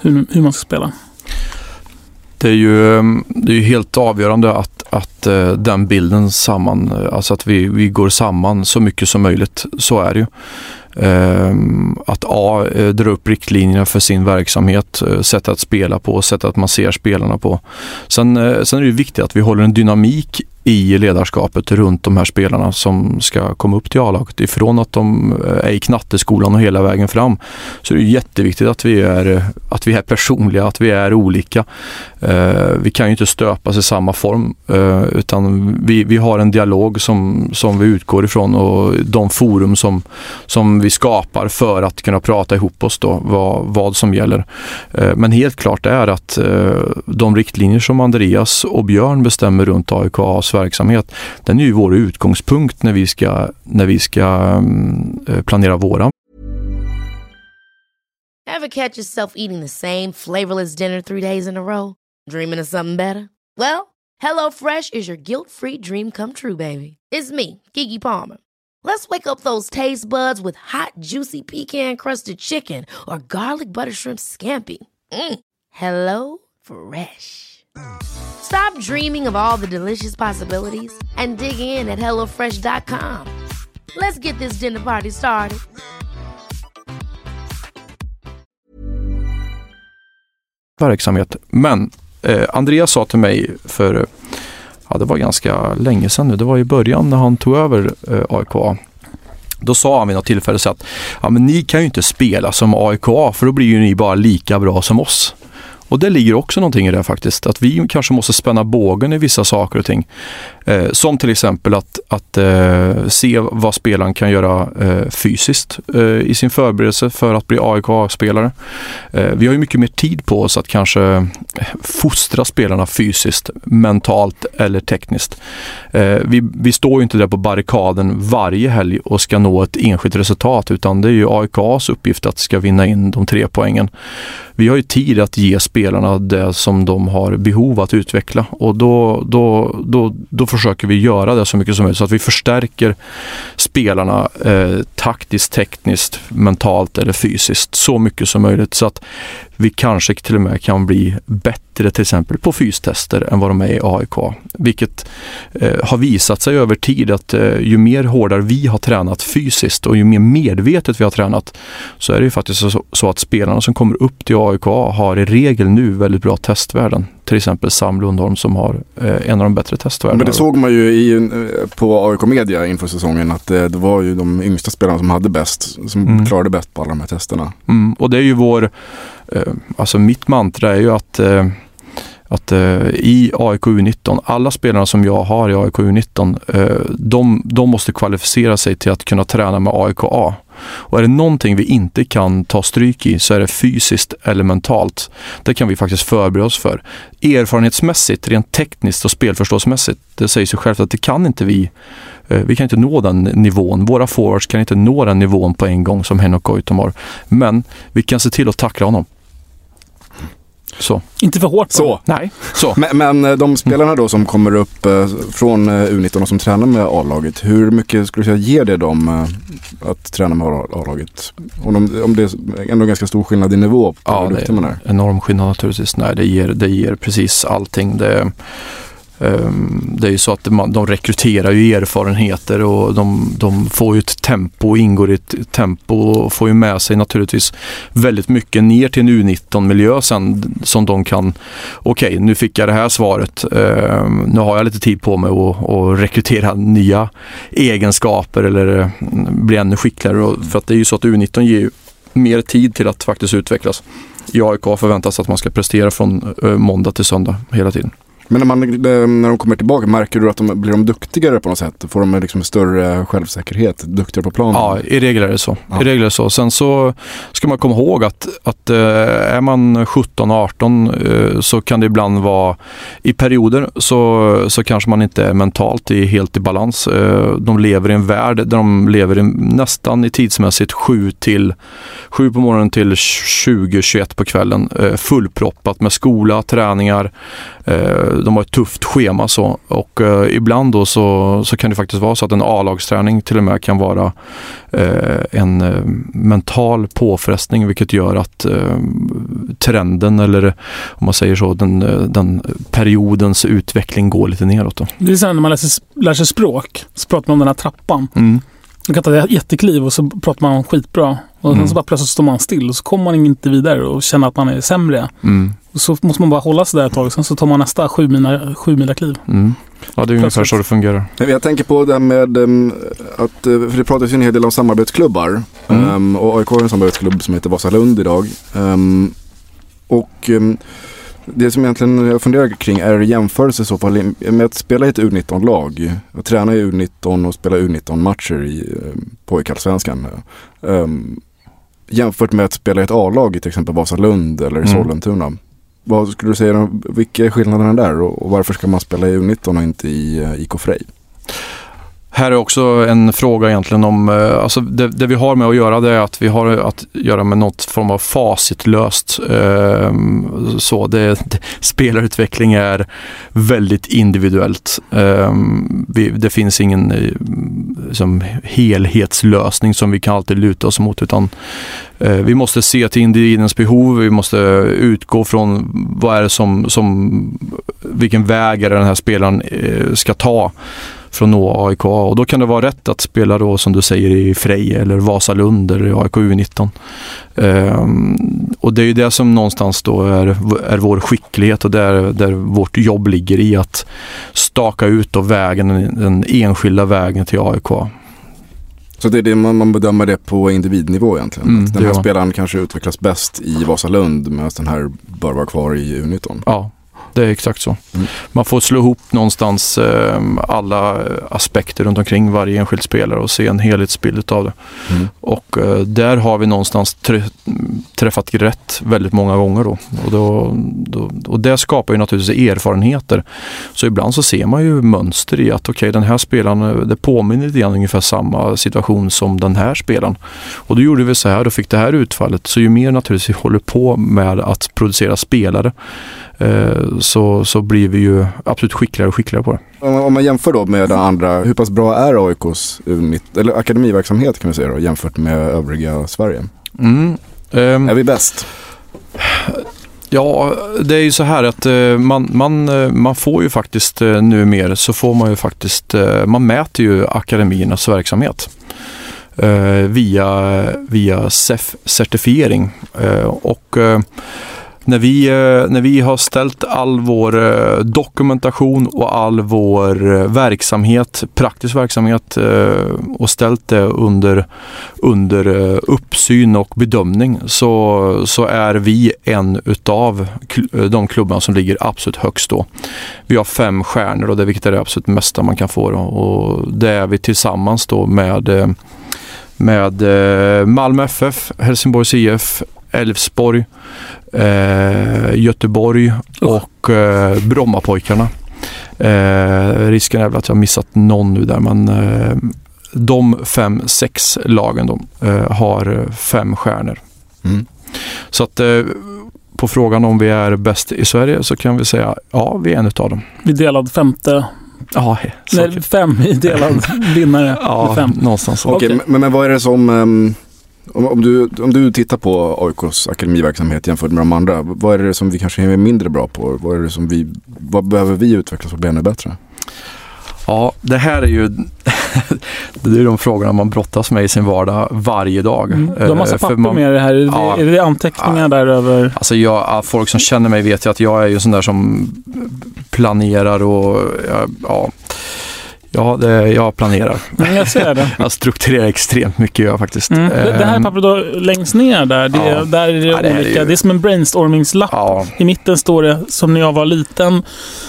hur, hur man ska spela? Det är ju, ehm, det är ju helt avgörande att, att eh, den bilden samman, alltså att vi, vi går samman så mycket som möjligt. Så är det ju. Ehm, att A eh, drar upp riktlinjerna för sin verksamhet, eh, sätt att spela på, sätt att man ser spelarna på. Sen, eh, sen är det viktigt att vi håller en dynamik i ledarskapet runt de här spelarna som ska komma upp till A-laget. Ifrån att de eh, är i knatteskolan och hela vägen fram så är det jätteviktigt att vi är, att vi är personliga, att vi är olika. Eh, vi kan ju inte stöpas i samma form eh, utan vi, vi har en dialog som, som vi utgår ifrån och de forum som, som vi skapar för att kunna prata ihop oss då, vad, vad som gäller. Men helt klart är att de riktlinjer som Andreas och Björn bestämmer runt Verksamhet, den är ju vår utgångspunkt när vi ska, när vi ska mm, eh, planera våra Have catch yourself eating the same flavorless dinner three days in a row? Dreaming of something better? Well, Hello Fresh is your guilt-free dream come true, baby. It's me, Gigi Palmer. Let's wake up those taste buds with hot, juicy pecan-crusted chicken or garlic butter shrimp scampi. Mm. Hello Fresh. Stop dreaming of all the delicious possibilities and dig in at HelloFresh.com. Let's get this dinner party started. verksamhet. Men eh, Andreas sa till mig för, ja det var ganska länge sedan nu, det var i början när han tog över eh, AIKA. Då sa han vid något tillfälle så att ja, men ni kan ju inte spela som AIKA för då blir ju ni bara lika bra som oss. Och det ligger också någonting i det faktiskt. Att vi kanske måste spänna bågen i vissa saker och ting. Eh, som till exempel att, att eh, se vad spelaren kan göra eh, fysiskt eh, i sin förberedelse för att bli AIK-spelare. Eh, vi har ju mycket mer tid på oss att kanske eh, fostra spelarna fysiskt, mentalt eller tekniskt. Eh, vi, vi står ju inte där på barrikaden varje helg och ska nå ett enskilt resultat utan det är ju AIKs uppgift att ska vinna in de tre poängen. Vi har ju tid att ge spelarna det som de har behov att utveckla. Och då, då, då, då försöker vi göra det så mycket som möjligt så att vi förstärker spelarna eh, taktiskt, tekniskt, mentalt eller fysiskt så mycket som möjligt. Så att vi kanske till och med kan bli bättre till exempel på fystester än vad de är i AIK. Vilket eh, har visat sig över tid att eh, ju mer hårdare vi har tränat fysiskt och ju mer medvetet vi har tränat så är det ju faktiskt så, så att spelarna som kommer upp till AIK har i regel nu väldigt bra testvärden. Till exempel Sam Lundholm som har eh, en av de bättre testvärdena. Men det såg man ju i, eh, på AIK Media inför säsongen att det, det var ju de yngsta spelarna som hade bäst, som Mm. klarade bäst på alla de här testerna. Mm, och det är ju vår, eh, alltså mitt mantra är ju att eh, att eh, i AIK U19, alla spelarna som jag har i AIK U19, eh, de, de måste kvalificera sig till att kunna träna med AIK A. Och är det någonting vi inte kan ta stryk i så är det fysiskt eller mentalt. Det kan vi faktiskt förbereda oss för. Erfarenhetsmässigt, rent tekniskt och spelförståsmässigt, det säger sig självt att det kan inte vi. Eh, vi kan inte nå den nivån. Våra forwards kan inte nå den nivån på en gång som Henok Goitom har. Men vi kan se till att tackla honom. Så. Inte för hårt. Så. Nej, så. Men, men eh, de spelarna då som kommer upp eh, från eh, U19 och som tränar med A-laget, hur mycket skulle du säga ger det dem att träna med A-laget? Om, de, om det är ändå ganska stor skillnad i nivå på Ja, hur det duktig man är. enorm skillnad naturligtvis. Nej, det ger, det ger precis allting. Det, Ehm, det är ju så att de rekryterar ju erfarenheter och de, de får ju ett tempo, ingår i ett tempo och får ju med sig naturligtvis väldigt mycket ner till en U19-miljö sen som de kan, okej nu fick jag det här svaret, ehm, nu har jag lite tid på mig att, att rekrytera nya egenskaper eller mm, bli ännu skickligare. För att det är ju så att U19 ger ju mer tid till att faktiskt utvecklas. I AIK förväntas att man ska prestera från eh, måndag till söndag hela tiden. Men när, man, eh, när de kommer tillbaka, märker du att de blir de duktigare på något sätt? Får de liksom större självsäkerhet, duktigare på planen? Ja, i regel är det så. Ja. I regel så. Sen så ska man komma ihåg att, att eh, är man 17-18 eh, så kan det ibland vara i perioder så, så kanske man inte är mentalt i, helt i balans. De lever i en värld där de lever i, nästan i tidsmässigt 7 till 7 på morgonen till 20-21 på kvällen. Fullproppat med skola, träningar. De har ett tufft schema så och eh, ibland då så, så kan det faktiskt vara så att en A-lagsträning till och med kan vara eh, en eh, mental påfrestning vilket gör att eh, trenden eller om man säger så, den, eh, den periodens utveckling går lite neråt. Då. Det är så här när man läser, lär sig språk, så pratar man om den här trappan. Mm. Man kan ta ett jättekliv och så pratar man skitbra. Och sen Mm. så bara plötsligt står man still och så kommer man inte vidare och känner att man är sämre. Mm. Och så måste man bara hålla sig där ett tag. Sen så tar man nästa sju mina, sju mina kliv. Mm. Ja, det är ungefär Plötsligt. så det fungerar. Jag tänker på det här med um, att, eh, för det pratas ju en hel del om samarbetsklubbar. Mm. Um, och AIK har en samarbetsklubb som heter Vasalund idag. Um, och um, det som egentligen jag funderar kring är jämförelse i så fall med att spela i ett U19-lag. Att träna i U19 och spela U19-matcher i um, pojkallsvenskan. Um, jämfört med att spela i ett A-lag i till exempel Vasalund eller Mm. Sollentuna. Vad skulle du säga, vilka är skillnaderna där och, och varför ska man spela i U19 och inte i uh, IK Frej? Här är också en fråga egentligen om, eh, alltså det, det vi har med att göra det är att vi har att göra med något form av facitlöst. Eh, så det, det, spelarutveckling är väldigt individuellt. Eh, vi, det finns ingen eh, liksom, helhetslösning som vi kan alltid luta oss mot utan eh, vi måste se till individens behov, vi måste utgå från vad är det som, som vilken väg är det den här spelaren eh, ska ta från nå AIK och då kan det vara rätt att spela då som du säger i Frej eller Vasalund eller i AIK U19. Ehm, och det är ju det som någonstans då är, är vår skicklighet och där, där vårt jobb ligger i att staka ut då vägen, den enskilda vägen till AIK. Så det är det man, man bedömer det på individnivå egentligen. Mm, den här man. spelaren kanske utvecklas bäst i Vasalund medan den här bör vara kvar i U19. Ja, det är exakt så. Mm. Man får slå ihop någonstans eh, alla aspekter runt omkring varje enskild spelare och se en helhetsbild av det. Mm. Och eh, där har vi någonstans trä- träffat rätt väldigt många gånger då. Och, då, då. och det skapar ju naturligtvis erfarenheter. Så ibland så ser man ju mönster i att okej den här spelaren, eh, det påminner lite grann ungefär samma situation som den här spelaren. Och då gjorde vi så här och fick det här utfallet. Så ju mer naturligtvis vi håller på med att producera spelare så, så blir vi ju absolut skickligare och skickligare på det. Om, man- jämför då med den andra, hur pass bra är AIKs U19, eller akademiverksamhet kan vi säga då, jämfört med övriga Sverige? Mm. Ehm, Är vi bäst? Ja, det är ju så här att eh, man, man, eh, man får ju faktiskt eh, nu mer så får man ju faktiskt, eh, man mäter ju akademiernas verksamhet eh, via, via CEF-certifiering. Eh, och eh, när vi, eh, när vi har ställt all vår eh, dokumentation och all vår eh, verksamhet, praktisk verksamhet och ställt det under, under uppsyn och bedömning så, så är vi en utav de klubbarna som ligger absolut högst då. Vi har fem stjärnor och det vilket är det absolut mesta man kan få. Då. Och det är vi tillsammans då med, med Malmö FF, Helsingborgs IF, Elfsborg, eh, Göteborg och eh, Brommapojkarna. Eh, risken är väl att jag har missat någon nu där men eh, de fem, sex lagen då, eh, har fem stjärnor. Mm. Så att eh, på frågan om vi är bäst i Sverige så kan vi säga ja, vi är en utav dem. Vi delad femte, Ja, nej, fem i delad vinnare. ja med fem. någonstans så. Okej, Okej. men, men vad är det som, ehm, om, om, du, om du tittar på AIKs akademiverksamhet jämfört med de andra, vad är det som vi kanske är mindre bra på? Vad, är det som vi, vad behöver vi utvecklas för att bli ännu bättre? Ja, det här är ju det är de frågorna man brottas med i sin vardag varje dag. Mm. Du har massa Eh, för papper man- med dig här. Är det, Ja. är det anteckningar Ja. där över? Alltså jag, folk som känner mig vet ju att jag är ju sån där som planerar och ja, ja, det, jag planerar. Mm, jag ser det. Jag strukturerar extremt mycket jag faktiskt. Mm. Det, det här Ehm, pappret då, längst ner där, det, Ja. där är det Ja, det är olika. ju- Det är som en brainstormingslapp. Ja, I mitten står det, som när jag var liten,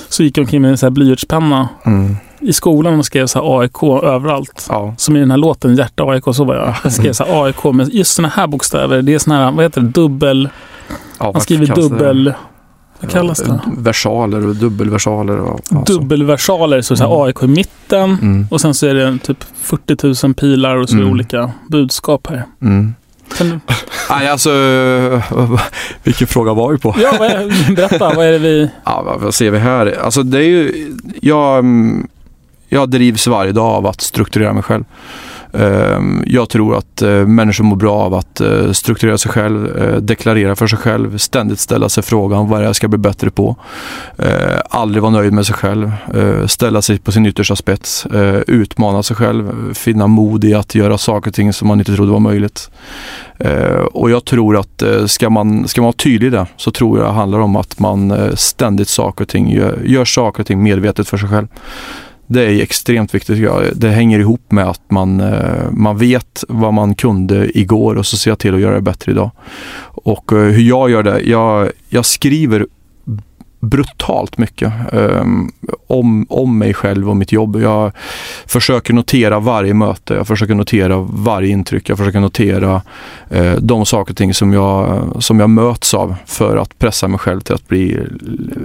så gick jag omkring med en sån här blyertspenna mm, i skolan och skrev så här AIK överallt. Som i den här låten Hjärta AIK, så var jag. Jag skrev så här AIK med just såna här bokstäver. Det är såna här, vad heter det, dubbel... Man skriver kallas det? Vad kallas det? Versaler och dubbelversaler. Och, ja, så. Dubbelversaler, så, Mm. AIK i mitten. Mm, Och sen så är det typ 40 000 pilar och så Mm. olika budskap här. mm. Nej, alltså, vilken fråga var vi på? ja, vad är, berätta, vad är det vi... Ja, vad- ser vi här? Alltså det är ju, jag, jag drivs varje dag av att strukturera mig själv. Ehm, jag tror att eh, människor mår bra av att eh, strukturera sig själv, eh, deklarera för sig själv, ständigt ställa sig frågan vad är det jag ska bli bättre på. Aldrig vara nöjd med sig själv, ställa sig på sin yttersta spets, utmana sig själv, finna mod i att göra saker och ting som man inte trodde var möjligt. Och jag tror att ska man, ska man vara tydlig i det så tror jag det handlar om att man ständigt saker och ting gör, gör saker och ting medvetet för sig själv. Det är extremt viktigt. tycker jag. Det hänger ihop med att man, eh, man vet vad man kunde igår och så ser jag till att göra det bättre idag. Och eh, hur jag gör det, jag, jag skriver brutalt mycket eh, om, om mig själv och mitt jobb. Jag försöker notera varje möte, jag försöker notera varje intryck, jag försöker notera eh, de saker och ting som jag, som jag möts av för att pressa mig själv till att bli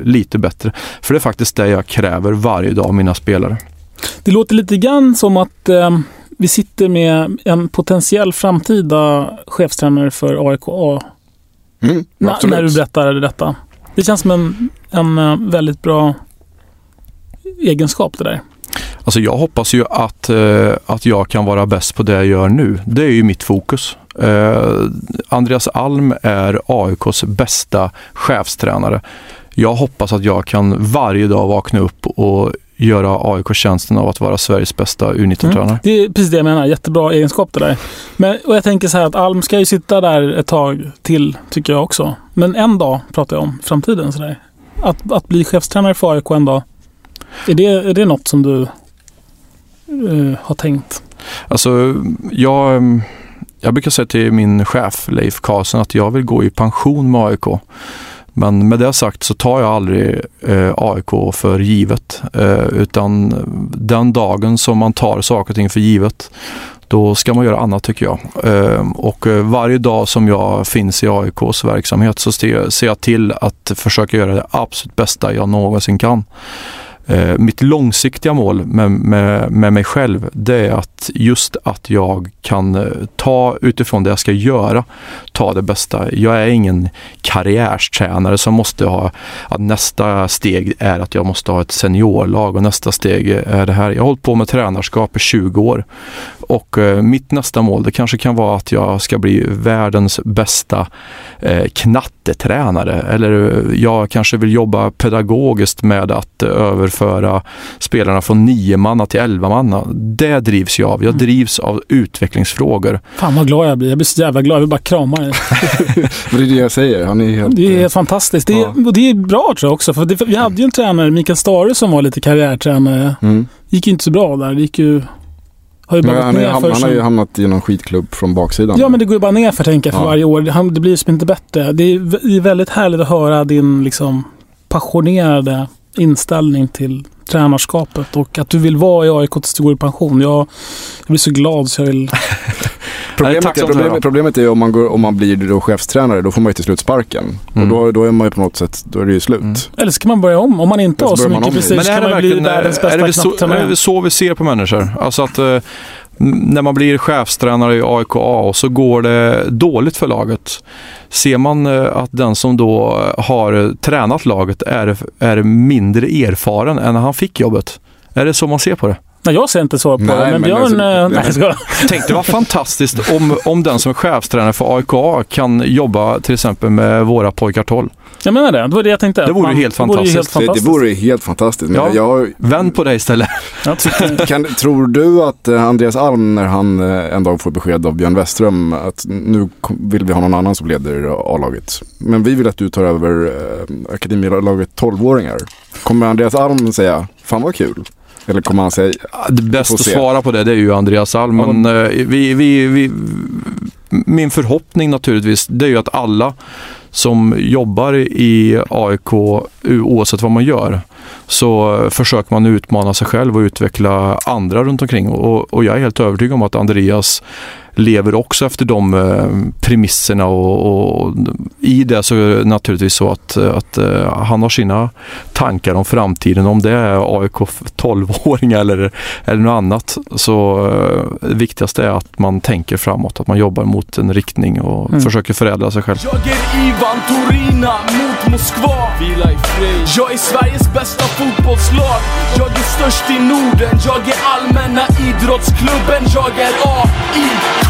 lite bättre. För det är faktiskt det jag kräver varje dag av mina spelare. Det låter lite grann som att eh, vi sitter med en potentiell framtida chefstränare för AIK A Mm, när du berättar detta. Det känns som en, en eh, väldigt bra egenskap det där. Alltså jag hoppas ju att, eh, att jag kan vara bäst på det jag gör nu. Det är ju mitt fokus. Eh, Andreas Alm är AIKs bästa chefstränare. Jag hoppas att jag kan varje dag vakna upp och göra AIK tjänsten av att vara Sveriges bästa U19-tränare. Mm. Det är precis det jag menar. Jättebra egenskap det där. Men, och jag tänker så här att Alm ska ju sitta där ett tag till, tycker jag också. Men en dag pratar jag om, framtiden. Så där. Att, att bli chefstränare för AIK en dag. Är det, är det något som du eh, har tänkt? Alltså, jag, jag brukar säga till min chef Leif Karlsson att jag vill gå i pension med AIK. Men med det sagt så tar jag aldrig eh, AIK för givet. Eh, utan den dagen som man tar saker och ting för givet, då ska man göra annat tycker jag. Eh, och eh, varje dag som jag finns i AIKs verksamhet så ser jag till att försöka göra det absolut bästa jag någonsin kan. Eh, mitt långsiktiga mål med, med, med mig själv det är att just att jag kan eh, ta utifrån det jag ska göra, ta det bästa. Jag är ingen karriärstränare som måste ha att nästa steg är att jag måste ha ett seniorlag och nästa steg är det här. Jag har hållit på med tränarskap i 20 år och eh, mitt nästa mål det kanske kan vara att jag ska bli världens bästa eh, knattetränare eller eh, jag kanske vill jobba pedagogiskt med att överföra spelarna från nio manna till elva manna. Det drivs jag av. Jag drivs av utvecklingsfrågor. Fan vad glad jag blir. Jag blir så jävla glad. Jag vill bara krama dig. Det är det jag säger. Han är helt... Det är fantastiskt. Det är, Ja. och det är bra tror jag också. För det, vi hade ju en tränare, Mikael Stare, som var lite karriärtränare. Mm. gick ju inte så bra där. Det gick ju... Har ju bara Men gått han, är, ner han, för han har ju hamnat i någon skitklubb från baksidan. Ja, men det går ju bara ner för tänker jag för Ja. varje år. Han, det blir ju inte bättre. Det är, v- det är väldigt härligt att höra din liksom passionerade inställning till tränarskapet och att du vill vara i AIK tills du går i pension. Jag, jag blir så glad så jag vill... Problemet, tack är, problemet, problemet är om man, går, om man blir då chefstränare, då får man ju till slut sparken. Mm. Och då, då är man ju på något sätt, då är det ju slut. Mm. Eller så kan man börja om. Om man inte har så mycket prestige kan man bli världens är det bästa så, är det så vi ser på människor? Alltså att eh, när man blir chefstränare i AIKA och så går det dåligt för laget. Ser man eh, att den som då har tränat laget är, är mindre erfaren än när han fick jobbet? Är det så man ser på det? Nej, jag ser inte så på Nej, det. Men, men Björn... alltså, eh, nej, jag skojar. Tänk det var fantastiskt om, om den som är chefstränare för AIKA kan jobba till exempel med våra pojkar 12. Jag menar det. Det var det jag tänkte. Det vore Man- helt det vore ju helt fantastiskt. Det, det fantastiskt. vore helt fantastiskt. Men Ja. jag, Vänd på det istället. Kan, tror du att eh, Andreas Alm, när han eh, en dag får besked av Björn Westström att nu vill vi ha någon annan som leder A-laget. Men vi vill att du tar över eh, akademilaget 12-åringar. Kommer Andreas Alm säga, fan vad kul? Eller kommer han säga, Det bäst Får att svara på det, det är ju Andreas Alm. Ja. Men eh, vi, vi, vi, min förhoppning naturligtvis, det är ju att alla som jobbar i AIK, oavsett vad man gör, så försöker man utmana sig själv och utveckla andra runt omkring. Och, och jag är helt övertygad om att Andreas lever också efter de eh, premisserna och, och, i det så är det naturligtvis så att, att eh, han har sina tankar om framtiden. Om det är AIK 12-åring eller, eller något annat. Så eh, det viktigaste är att man tänker framåt, att man jobbar mot en riktning och Mm. försöker förädla sig själv. Jag är Ivan Torina mot Moskva Vila i fred Jag är Sveriges bästa fotbollslag Jag är störst i Norden Jag är allmänna idrottsklubben Jag är AIK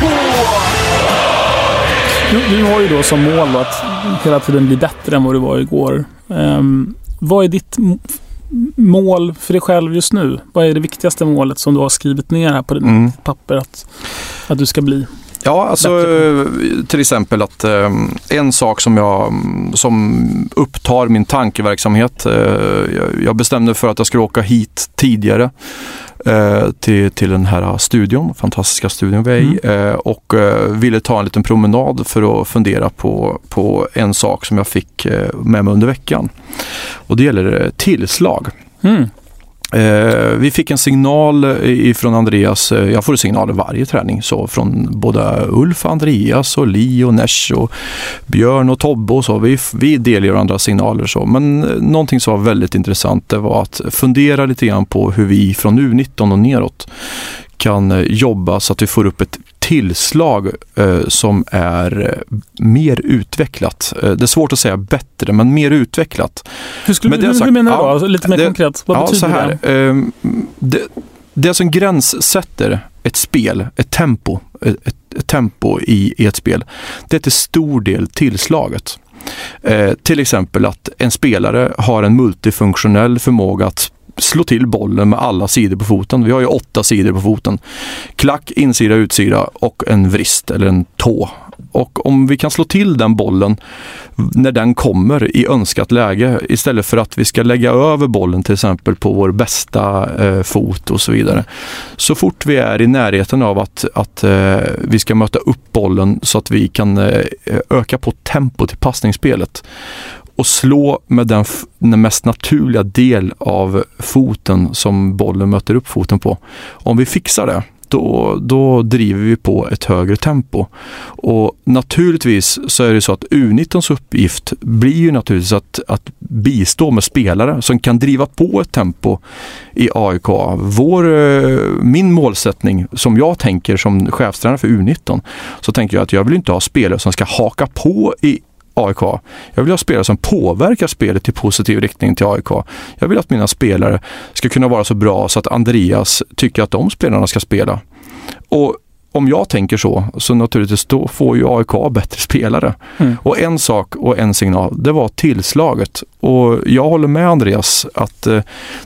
Du, du har ju då som mål att hela tiden bli bättre än vad du var igår. Um, vad är ditt mål för dig själv just nu? Vad är det viktigaste målet som du har skrivit ner här på ditt Mm. papper att, att du ska bli? Ja, alltså till exempel att eh, en sak som, jag, som upptar min tankeverksamhet. Eh, jag, bestämde för att jag skulle åka hit tidigare till, till den här studion, fantastiska studion vi är i eh, och eh, ville ta en liten promenad för att fundera på, på en sak som jag fick eh, med mig under veckan. Och det gäller eh, tillslag. Mm. Eh, vi fick en signal eh, ifrån Andreas, eh, jag får signaler varje träning, så från både Ulf, Andreas och Li och Nesh och Björn och Tobbe och så. Vi, vi delger varandra signaler så. Men eh, någonting som var väldigt intressant det var att fundera lite grann på hur vi från U19 och neråt kan jobba så att vi får upp ett tillslag eh, som är eh, mer utvecklat. Eh, det är svårt att säga bättre, men mer utvecklat. Hur, skulle, Men hur, sagt- hur menar du då? Alltså, lite mer det- konkret. Vad ja, betyder här, det? ehm, det? Det som gränssätter ett spel, ett tempo, ett, ett tempo i, i ett spel, det är till stor del tillslaget. Eh, till exempel att en spelare har en multifunktionell förmåga att slå till bollen med alla sidor på foten. Vi har ju åtta sidor på foten. Klack, insida, utsida och en vrist eller en tå. Och om vi kan slå till den bollen när den kommer i önskat läge istället för att vi ska lägga över bollen till exempel på vår bästa eh, fot och så vidare. Så fort vi är i närheten av att, att eh, vi ska möta upp bollen så att vi kan eh, öka på tempot i passningsspelet och slå med den, den mest naturliga del av foten som bollen möter upp foten på. Om vi fixar det, då, då driver vi på ett högre tempo. Och naturligtvis så är det så att U19s uppgift blir ju naturligtvis att, att bistå med spelare som kan driva på ett tempo i AIK. Vår, eh, min målsättning som jag tänker som chefstränare för U19 så tänker jag att jag vill inte ha spelare som ska haka på i AIK. Jag vill ha spelare som påverkar spelet i positiv riktning till AIK. Jag vill att mina spelare ska kunna vara så bra så att Andreas tycker att de spelarna ska spela. Och om jag tänker så, så naturligtvis då får ju AIK bättre spelare. Mm. Och en sak och en signal, det var tillslaget. Och jag håller med Andreas att eh,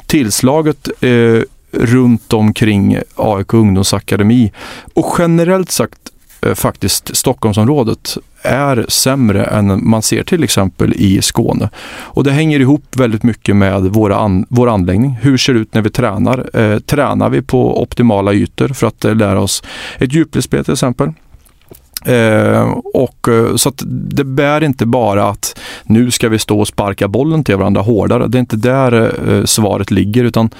tillslaget eh, runt omkring AIK ungdomsakademi och generellt sagt Eh, faktiskt Stockholmsområdet är sämre än man ser till exempel i Skåne. Och det hänger ihop väldigt mycket med våra an, vår anläggning. Hur ser det ut när vi tränar? Eh, tränar vi på optimala ytor för att eh, lära oss ett djupledsspel till exempel? Eh, och, eh, så att det bär inte bara att nu ska vi stå och sparka bollen till varandra hårdare. Det är inte där eh, svaret ligger utan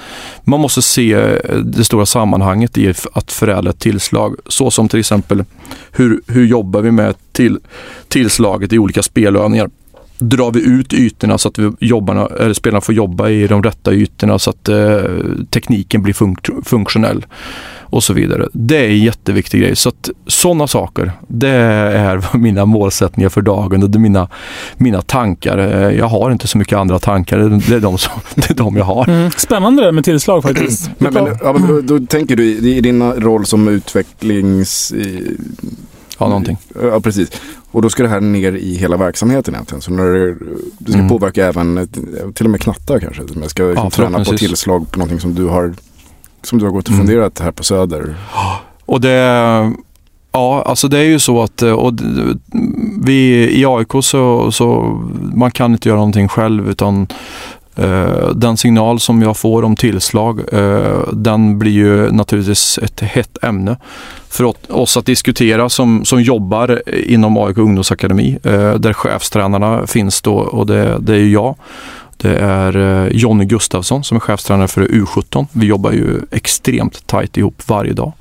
man måste se eh, det stora sammanhanget i att förädla ett tillslag. Så som till exempel hur, hur jobbar vi med till, tillslaget i olika spelövningar? Drar vi ut ytorna så att vi jobbarna, eller spelarna får jobba i de rätta ytorna så att eh, tekniken blir funk- funktionell och så vidare. Det är en jätteviktig grej. Så att sådana saker, det är mina målsättningar för dagen och det är mina, mina tankar. Eh, Jag har inte så mycket andra tankar, det är de, som, det är de jag har. Mm. Spännande det med tillslag faktiskt. Men, men, ja, men då, då tänker du i, i din roll som utvecklings... i- Ja, någonting. Ja, precis. Och då ska det här ner i hela verksamheten egentligen. Så när det, det ska Mm. påverka även till och med knattar kanske. Som jag ska liksom Ja, träna på tillslag på någonting som du har som du har gått och Mm. funderat här på Söder. Och det, ja, alltså det är ju så att eh, och vi i AIK så, så man kan inte göra någonting själv utan eh, den signal som jag får om tillslag, eh, den blir ju naturligtvis ett hett ämne för oss att diskutera som, som jobbar inom AIK ungdomsakademi, eh, där chefstränarna finns då och det, det är ju jag. Det är eh, Jonny Gustafsson som är chefstränare för U17. Vi jobbar ju extremt tajt ihop varje dag.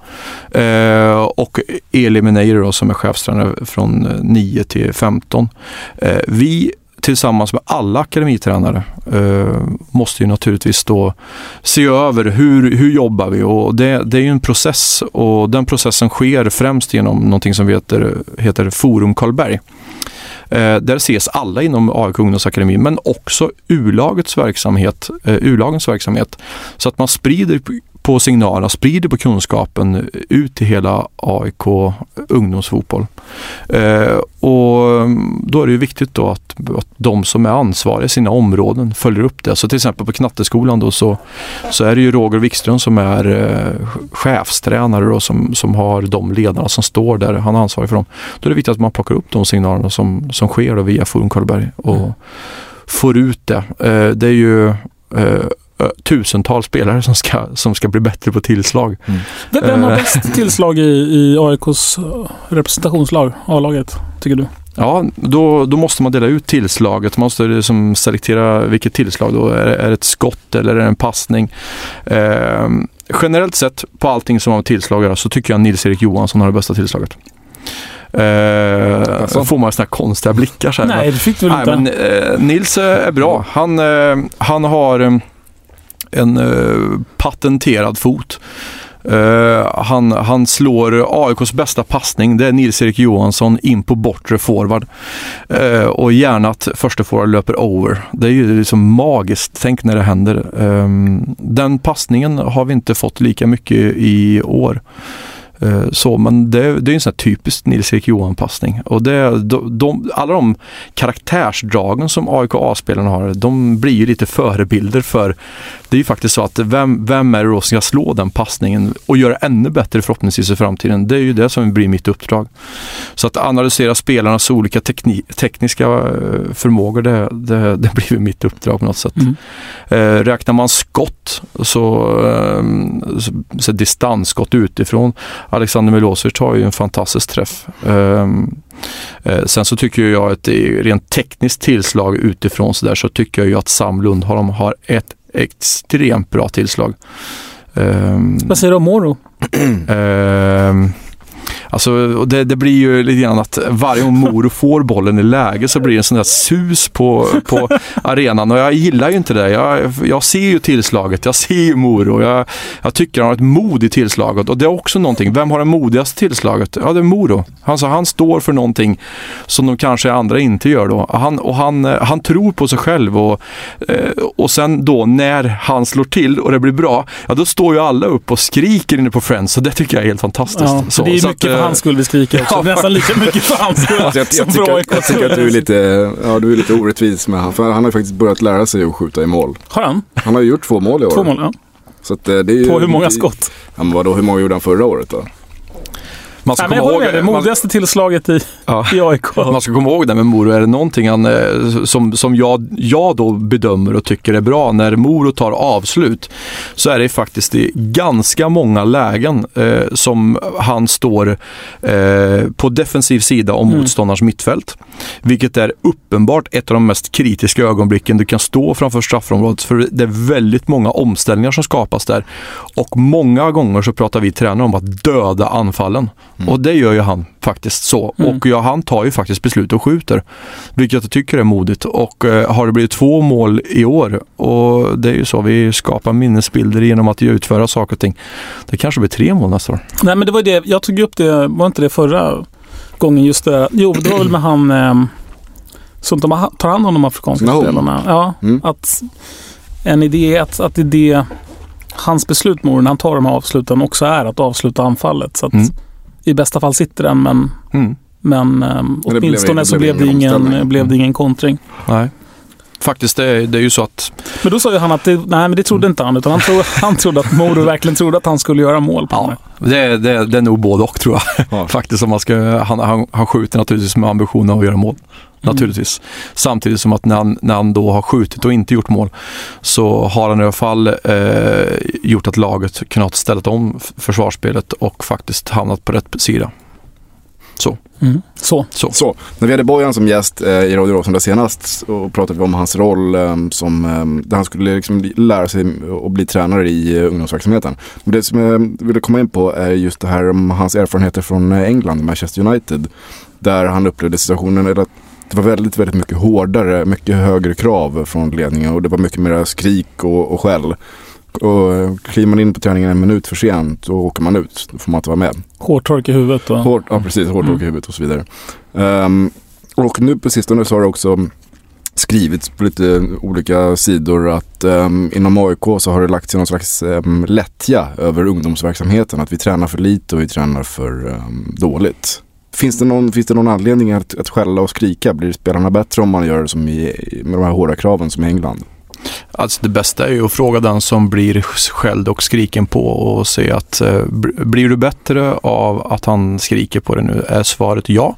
Eh, och Eli Meneiro då, som är chefstränare från eh, 9 till 15. Eh, vi tillsammans med alla akademitränare eh, måste ju naturligtvis då se över hur, hur jobbar vi och det, det är ju en process och den processen sker främst genom någonting som heter, heter Forum Karlberg. Eh, där ses alla inom AIK ungdomsakademi men också U-lagets verksamhet, eh, U-lagens verksamhet. Så att man sprider på signalerna, sprider på kunskapen ut till hela AIK ungdomsfotboll. Eh, och mm, då är det ju viktigt då att, att de som är ansvariga i sina områden följer upp det. Så till exempel på Knatteskolan då så, så är det ju Roger Wikström som är eh, chefstränare då, som, som har de ledarna som står där, han är ansvarig för dem. Då är det viktigt att man plockar upp de signalerna som, som sker då via Forum Karlberg och får ut det. Eh, det är ju tusentals spelare som ska, som ska bli bättre på tillslag. Vem vem har Eh. bäst tillslag i, i AIKs eh, representationslag, A-laget, tycker du? Ja, då, då måste man dela ut tillslaget. Man måste liksom selektera vilket tillslag då. Är, är det ett skott eller är det en passning? Eh, generellt sett på allting som har med tillslag så tycker jag Nils-Erik Johansson har det bästa tillslaget. Eh, Alltså? får man sådana här konstiga blickar så här. Nej, det fick du väl Nej, inte? men, eh, Nils eh, är bra. Han, eh, han har eh, en eh, patenterad fot. Eh, han, han slår AIKs bästa passning. Det är Nils-Erik Johansson in på bortre forward. Eh, och gärna att första forward löper over. Det är ju liksom magiskt. Tänk när det händer. Eh, den passningen har vi inte fått lika mycket i år. Eh, Så, men det, det är en sån typisk Nils-Erik Johan-passning. Och det, de, de, alla de karaktärsdragen som AIK A-spelarna har, de blir ju lite förebilder för det är ju faktiskt så att vem, vem är det då som ska slå den passningen och göra ännu bättre förhoppningsvis i framtiden? Det är ju det som blir mitt uppdrag. Så att analysera spelarnas olika tekni, tekniska eh, förmågor, det, det, det blir ju mitt uppdrag på något sätt. Mm. Eh, räknar man skott så, eh, så, så distansskott utifrån. Alexander Milosevic har ju en fantastisk träff. Eh, eh, sen så tycker jag att det rent tekniskt tillslag utifrån så där så tycker jag ju att Sam Lundholm har ett extremt bra tillslag. Eh, Vad säger du om Moro? Alltså, det, det blir ju lite grann att varje gång Moro får bollen i läge så blir det en sån där sus på, på arenan och jag gillar ju inte det. Jag, jag ser ju tillslaget, jag ser ju Moro. Jag, jag tycker han har ett mod i tillslaget och det är också någonting. Vem har det modigaste tillslaget? Ja, det är Moro. Alltså, han står för någonting som de kanske andra inte gör då. Han, och han, han tror på sig själv och, eh, och sen då när han slår till och det blir bra, ja då står ju alla upp och skriker inne på Friends så det tycker jag är helt fantastiskt. Ja, så det är så mycket att, för eh, hans skull vi skriker också. ja, Nästan lika mycket för hans skull Alltså jag, jag, tycker, jag tycker att du är lite, ja, du är lite orättvis med han. För han har ju faktiskt börjat lära sig att skjuta i mål. Har han? Han har ju gjort två mål i år. Två mål? Ja. Så eh, det är ju, På hur många skott? Ja, men vadå, hur många gjorde han förra året då? Man ska Nej, komma ihåg, det man, modigaste tillslaget i, ja. i AIK. Man ska komma ihåg det med Moro. Är det någonting han, eh, som, som jag, jag då bedömer och tycker är bra när Moro tar avslut så är det faktiskt i ganska många lägen eh, som han står eh, på defensiv sida om Mm. motståndarens mittfält. Vilket är uppenbart ett av de mest kritiska ögonblicken du kan stå framför straffområdet. För det är väldigt många omställningar som skapas där. Och många gånger så pratar vi tränare om att döda anfallen. Och det gör ju han faktiskt så. Mm. Och ja, han tar ju faktiskt beslut och skjuter. Vilket jag tycker är modigt. Och eh, har det blivit två mål i år och det är ju så, vi skapar minnesbilder genom att utföra saker och ting. Det kanske blir tre mål nästa år. Nej men det var det, jag tog upp det, var inte det förra gången just det? Jo, det var väl med han eh, som tar hand om de afrikanska Nahom. spelarna. Ja, Mm. att en idé är att, att det är det hans beslut Moro, när han tar de här avsluten också är att avsluta anfallet. Så att Mm. I bästa fall sitter den men, Mm. men um, blev- åtminstone det så blev blev det ingen omställning. blev det ingen kontring. Nej. Faktiskt, det är, det är ju så att Men då sa ju han att det, nej men det trodde inte han utan han, tro, han trodde att Moro verkligen trodde att han skulle göra mål på Ja, det. det, är- det, är- det är nog både och tror jag. Ja. Faktiskt, om man ska, han, han, han skjuter naturligtvis med ambitionen att göra mål. Naturligtvis. Samtidigt som att när han, när han då har skjutit och inte gjort mål så har han i alla fall eh, gjort att laget kunnat ställa om försvarsspelet och faktiskt hamnat på rätt sida. Så. Mm. Så. så. Så, när vi hade Bojan som gäst eh, i Radio Råsunda senast och pratade vi om hans roll eh, som, eh, där han skulle liksom lära sig att bli tränare i eh, ungdomsverksamheten. Men det som jag ville komma in på är just det här om hans erfarenheter från eh, England, Manchester United. Där han upplevde situationen, eller att det var väldigt, väldigt mycket hårdare, mycket högre krav från ledningen och det var mycket mer skrik och, och skäll. Och kliver man in på träningen en minut för sent, då åker man ut. Då får man inte vara med. Hårtork i huvudet. Och, Hårt, ja precis, hårt Mm. i huvudet och så vidare. Ehm, och nu på sistone så har det också skrivits på lite olika sidor att ehm, inom AIK så har det lagt sig någon slags um, lättja över ungdomsverksamheten. Att vi tränar för lite och vi tränar för ehm, dåligt. Finns det, någon, finns det någon anledning att, att skälla och skrika? Blir spelarna bättre om man gör det som i, med de här hårda kraven som i England? Alltså det bästa är ju att fråga den som blir skälld och skriken på och se att eh, blir du bättre av att han skriker på dig nu? Är svaret ja,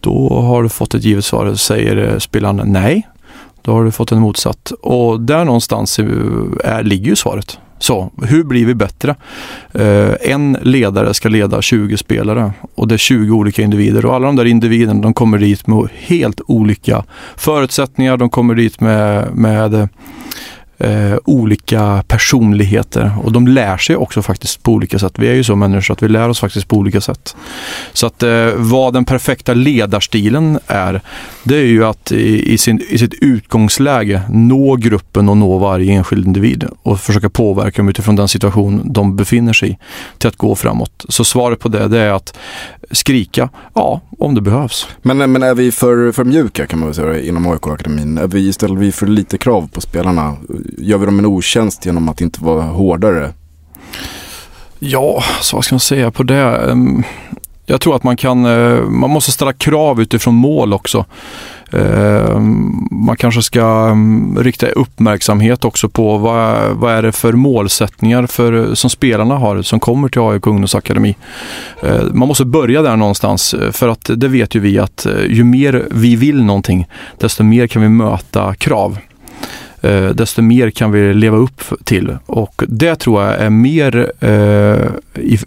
då har du fått ett givet svar. Säger eh, spelaren nej, då har du fått en motsatt. Och där någonstans eh, är, ligger ju svaret. Så, hur blir vi bättre? Eh, en ledare ska leda 20 spelare och det är 20 olika individer och alla de där individerna de kommer dit med helt olika förutsättningar. De kommer dit med, med eh, olika personligheter och de lär sig också faktiskt på olika sätt. Vi är ju så människor att vi lär oss faktiskt på olika sätt. Så att eh, vad den perfekta ledarstilen är, det är ju att i, i, sin, i sitt utgångsläge nå gruppen och nå varje enskild individ och försöka påverka dem utifrån den situation de befinner sig i till att gå framåt. Så svaret på det, det är att skrika, ja, om det behövs. Men, men är vi för, för mjuka kan man väl säga inom AIK-akademin? Är vi, ställer vi för lite krav på spelarna? Gör vi dem en otjänst genom att inte vara hårdare? Ja, så vad ska man säga på det? Ehm, jag tror att man kan, eh, man måste ställa krav utifrån mål också. Ehm, man kanske ska ehm, rikta uppmärksamhet också på vad, vad är det för målsättningar för, eh, som spelarna har som kommer till AIK ungdomsakademi. Man måste börja där någonstans eh, för att det vet ju vi att ju mer vi vill någonting desto mer kan vi möta krav. Eh, desto mer kan vi leva upp till. Och det tror jag är mer eh,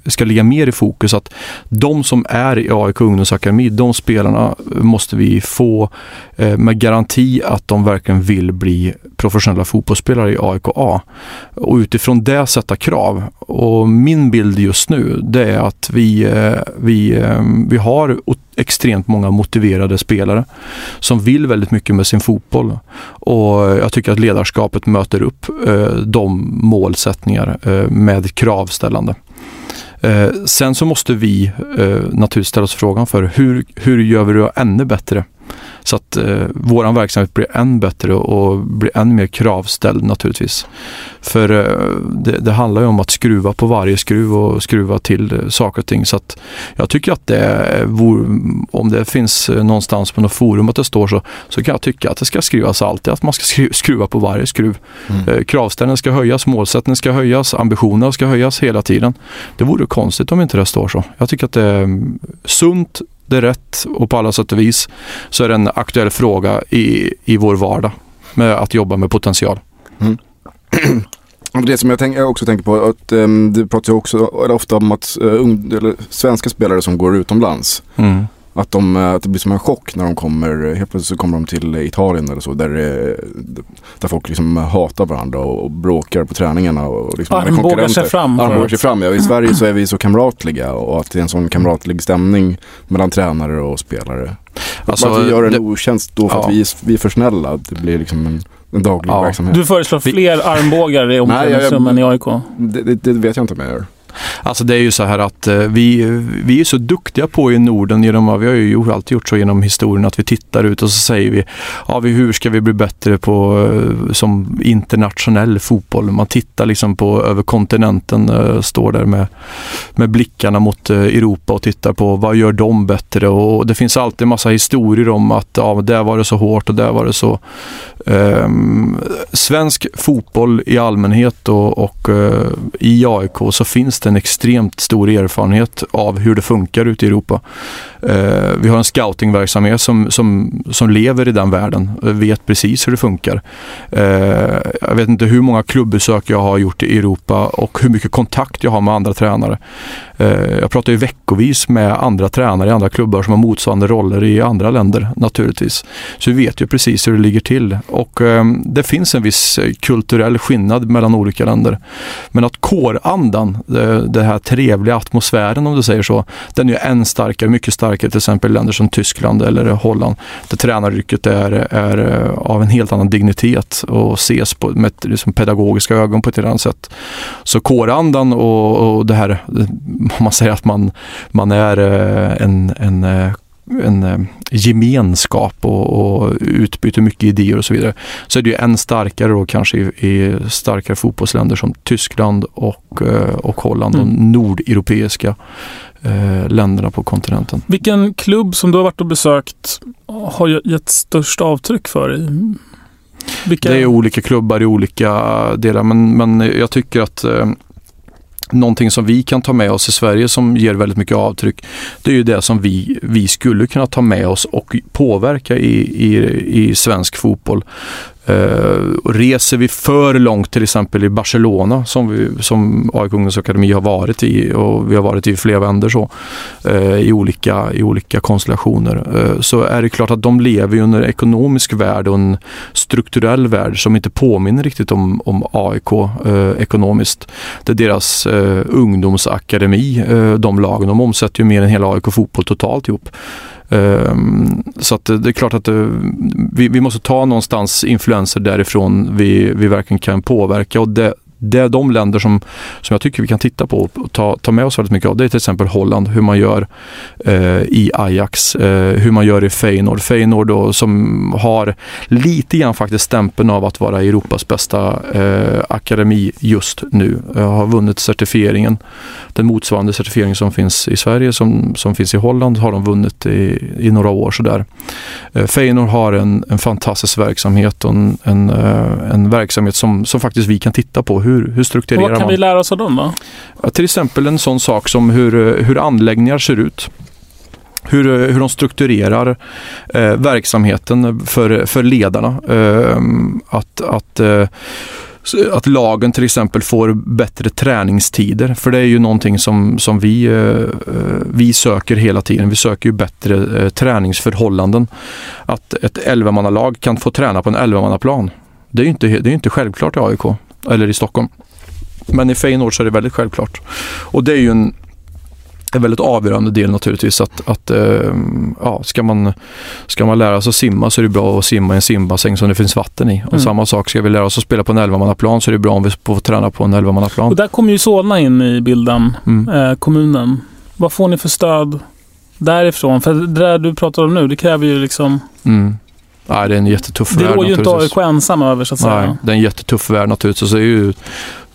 ska ligga mer i fokus. Att de som är i AIK ungdomsakademi, de spelarna måste vi få eh, med garanti att de verkligen vill bli professionella fotbollsspelare i AIK A. Och utifrån det sätta krav. Och min bild just nu det är att vi, eh, vi, eh, vi har extremt många motiverade spelare som vill väldigt mycket med sin fotboll. Och jag tycker att ledarskapet möter upp de målsättningar med kravställande. Eh, sen så måste vi eh, naturligtvis ställa oss frågan för hur, hur gör vi det ännu bättre? Så att eh, våran verksamhet blir än bättre och blir än mer kravställd naturligtvis. För eh, det, det handlar ju om att skruva på varje skruv och skruva till eh, saker och ting. Så att jag tycker att det vore, om det finns eh, någonstans på något forum att det står så, så kan jag tycka att det ska skrivas alltid, att man ska skru, skruva på varje skruv. Eh, kravställningen ska höjas, målsättningen ska höjas, ambitionerna ska höjas hela tiden. Det vore konstigt om inte det står så. Jag tycker att det är mm, sunt, det är rätt och på alla sätt och vis så är det en aktuell fråga i, i vår vardag med att jobba med potential. Och Det som jag, tänk, jag också tänker på, att um, det pratas ju också ofta om att uh, svenska spelare som går utomlands, Mm. Att, de, eh, att det blir som en chock när de kommer, eh, helt plötsligt så kommer de till Italien eller så, där, eh, där folk liksom hatar varandra och, och bråkar på träningarna. Och liksom Armbågar sig fram Armbågar sig fram, ja. I Sverige så är vi så kamratliga och att det är en sån kamratlig stämning mellan tränare och spelare. Alltså, att vi gör en det- otjänst då för Ja. att vi vi är för snälla. Det blir liksom en, en daglig Ja. verksamhet. Du föreslår fler armbågar i omklädningsrummen i AIK? Det, det, det vet jag inte om jag gör. Alltså det är ju så här att eh, vi, vi är så duktiga på i Norden, genom, vi har ju gjort, alltid gjort så genom historien, att vi tittar ut och så säger vi, ja, vi hur ska vi bli bättre på eh, som internationell fotboll? Man tittar liksom på över kontinenten, eh, står där med, med blickarna mot Europa och tittar på vad gör de bättre? Och det finns alltid massa historier om att ja, där var det så hårt och där var det så eh, svensk fotboll i allmänhet och, och eh, i AIK så finns det en extremt stor erfarenhet av hur det funkar ute i Europa. Eh, vi har en scoutingverksamhet som, som, som lever i den världen, och vet precis hur det funkar. Eh, jag vet inte hur många klubbesök jag har gjort i Europa och hur mycket kontakt jag har med andra tränare. Eh, jag pratar ju veckovis med andra tränare i andra klubbar som har motsvarande roller i andra länder naturligtvis. Så vi vet ju precis hur det ligger till och eh, det finns en viss eh, kulturell skillnad mellan olika länder. Men att kårandan, den här trevliga atmosfären om du säger så, den är ju än starkare, mycket starkare till exempel länder som Tyskland eller Holland där tränaryrket är, är eh, av en helt annan dignitet och ses på, med liksom, pedagogiska ögon på ett helt annat sätt. Så kårandan och, och det här, om man säger att man, man är eh, en, en eh, en eh, gemenskap och, och utbyter mycket idéer och så vidare. Så är det ju än starkare då kanske i, i starkare fotbollsländer som Tyskland och, eh, och Holland, de Mm. nordeuropeiska eh, länderna på kontinenten. Vilken klubb som du har varit och besökt har gett störst avtryck för dig? Vilka? Det är olika klubbar i olika delar men, men jag tycker att eh, någonting som vi kan ta med oss i Sverige som ger väldigt mycket avtryck det är ju det som vi, vi skulle kunna ta med oss och påverka i, i, i svensk fotboll. Uh, reser vi för långt till exempel i Barcelona som, vi, som AIK ungdomsakademi har varit i och vi har varit i flera vändor så uh, i, olika, i olika konstellationer uh, så är det klart att de lever under en ekonomisk värld och en strukturell värld som inte påminner riktigt om, om AIK ekonomiskt. Det är deras ungdomsakademi, de lagen, de omsätter ju mer än hela AIK fotboll totalt ihop. Ehm, så att det är klart att eh, vi, vi måste ta någonstans influenser därifrån vi, vi verkligen kan påverka. Och det, det är de länder som, som jag tycker vi kan titta på och ta, ta med oss väldigt mycket av. Det är till exempel Holland, hur man gör eh, i Ajax, eh, hur man gör i Feyenoord. Feyenoord då, som har lite grann faktiskt stämpeln av att vara Europas bästa eh, akademi just nu. Eh, har vunnit certifieringen. Den motsvarande certifiering som finns i Sverige, som, som finns i Holland, har de vunnit i, i några år sådär. Eh, Feyenoord har en, en fantastisk verksamhet och en, en, eh, en verksamhet som, som faktiskt vi kan titta på. Hur, hur strukturerar vad kan man? vi lära oss av dem då? Ja, till exempel en sån sak som hur, hur anläggningar ser ut. Hur, hur de strukturerar eh, verksamheten för, för ledarna. Eh, att, att eh, att lagen till exempel får bättre träningstider. För det är ju någonting som, som vi, eh, eh, vi söker hela tiden. Vi söker ju bättre eh, träningsförhållanden. Att ett 11-mannalag kan få träna på en 11-mannaplan. Det är ju inte, det är inte självklart i AIK eller i Stockholm. Men i Feyenoord så är det väldigt självklart. Och det är ju en, en väldigt avgörande del naturligtvis att, att eh, ja, ska, man, ska man lära sig att simma så är det bra att simma i en simbassäng som det finns vatten i. Och Mm. samma sak, ska vi lära oss att spela på en 11-mannaplan så är det bra om vi får träna på en 11-mannaplan. Och där kommer ju Solna in i bilden, Mm. eh, kommunen. Vad får ni för stöd därifrån? För det där du pratar om nu, det kräver ju liksom... Mm. Nej, det är en jättetuff Det värld rår ju inte. AIK ensam över så att säga. Nej, det är en jättetuff värld naturligtvis. Så det är ju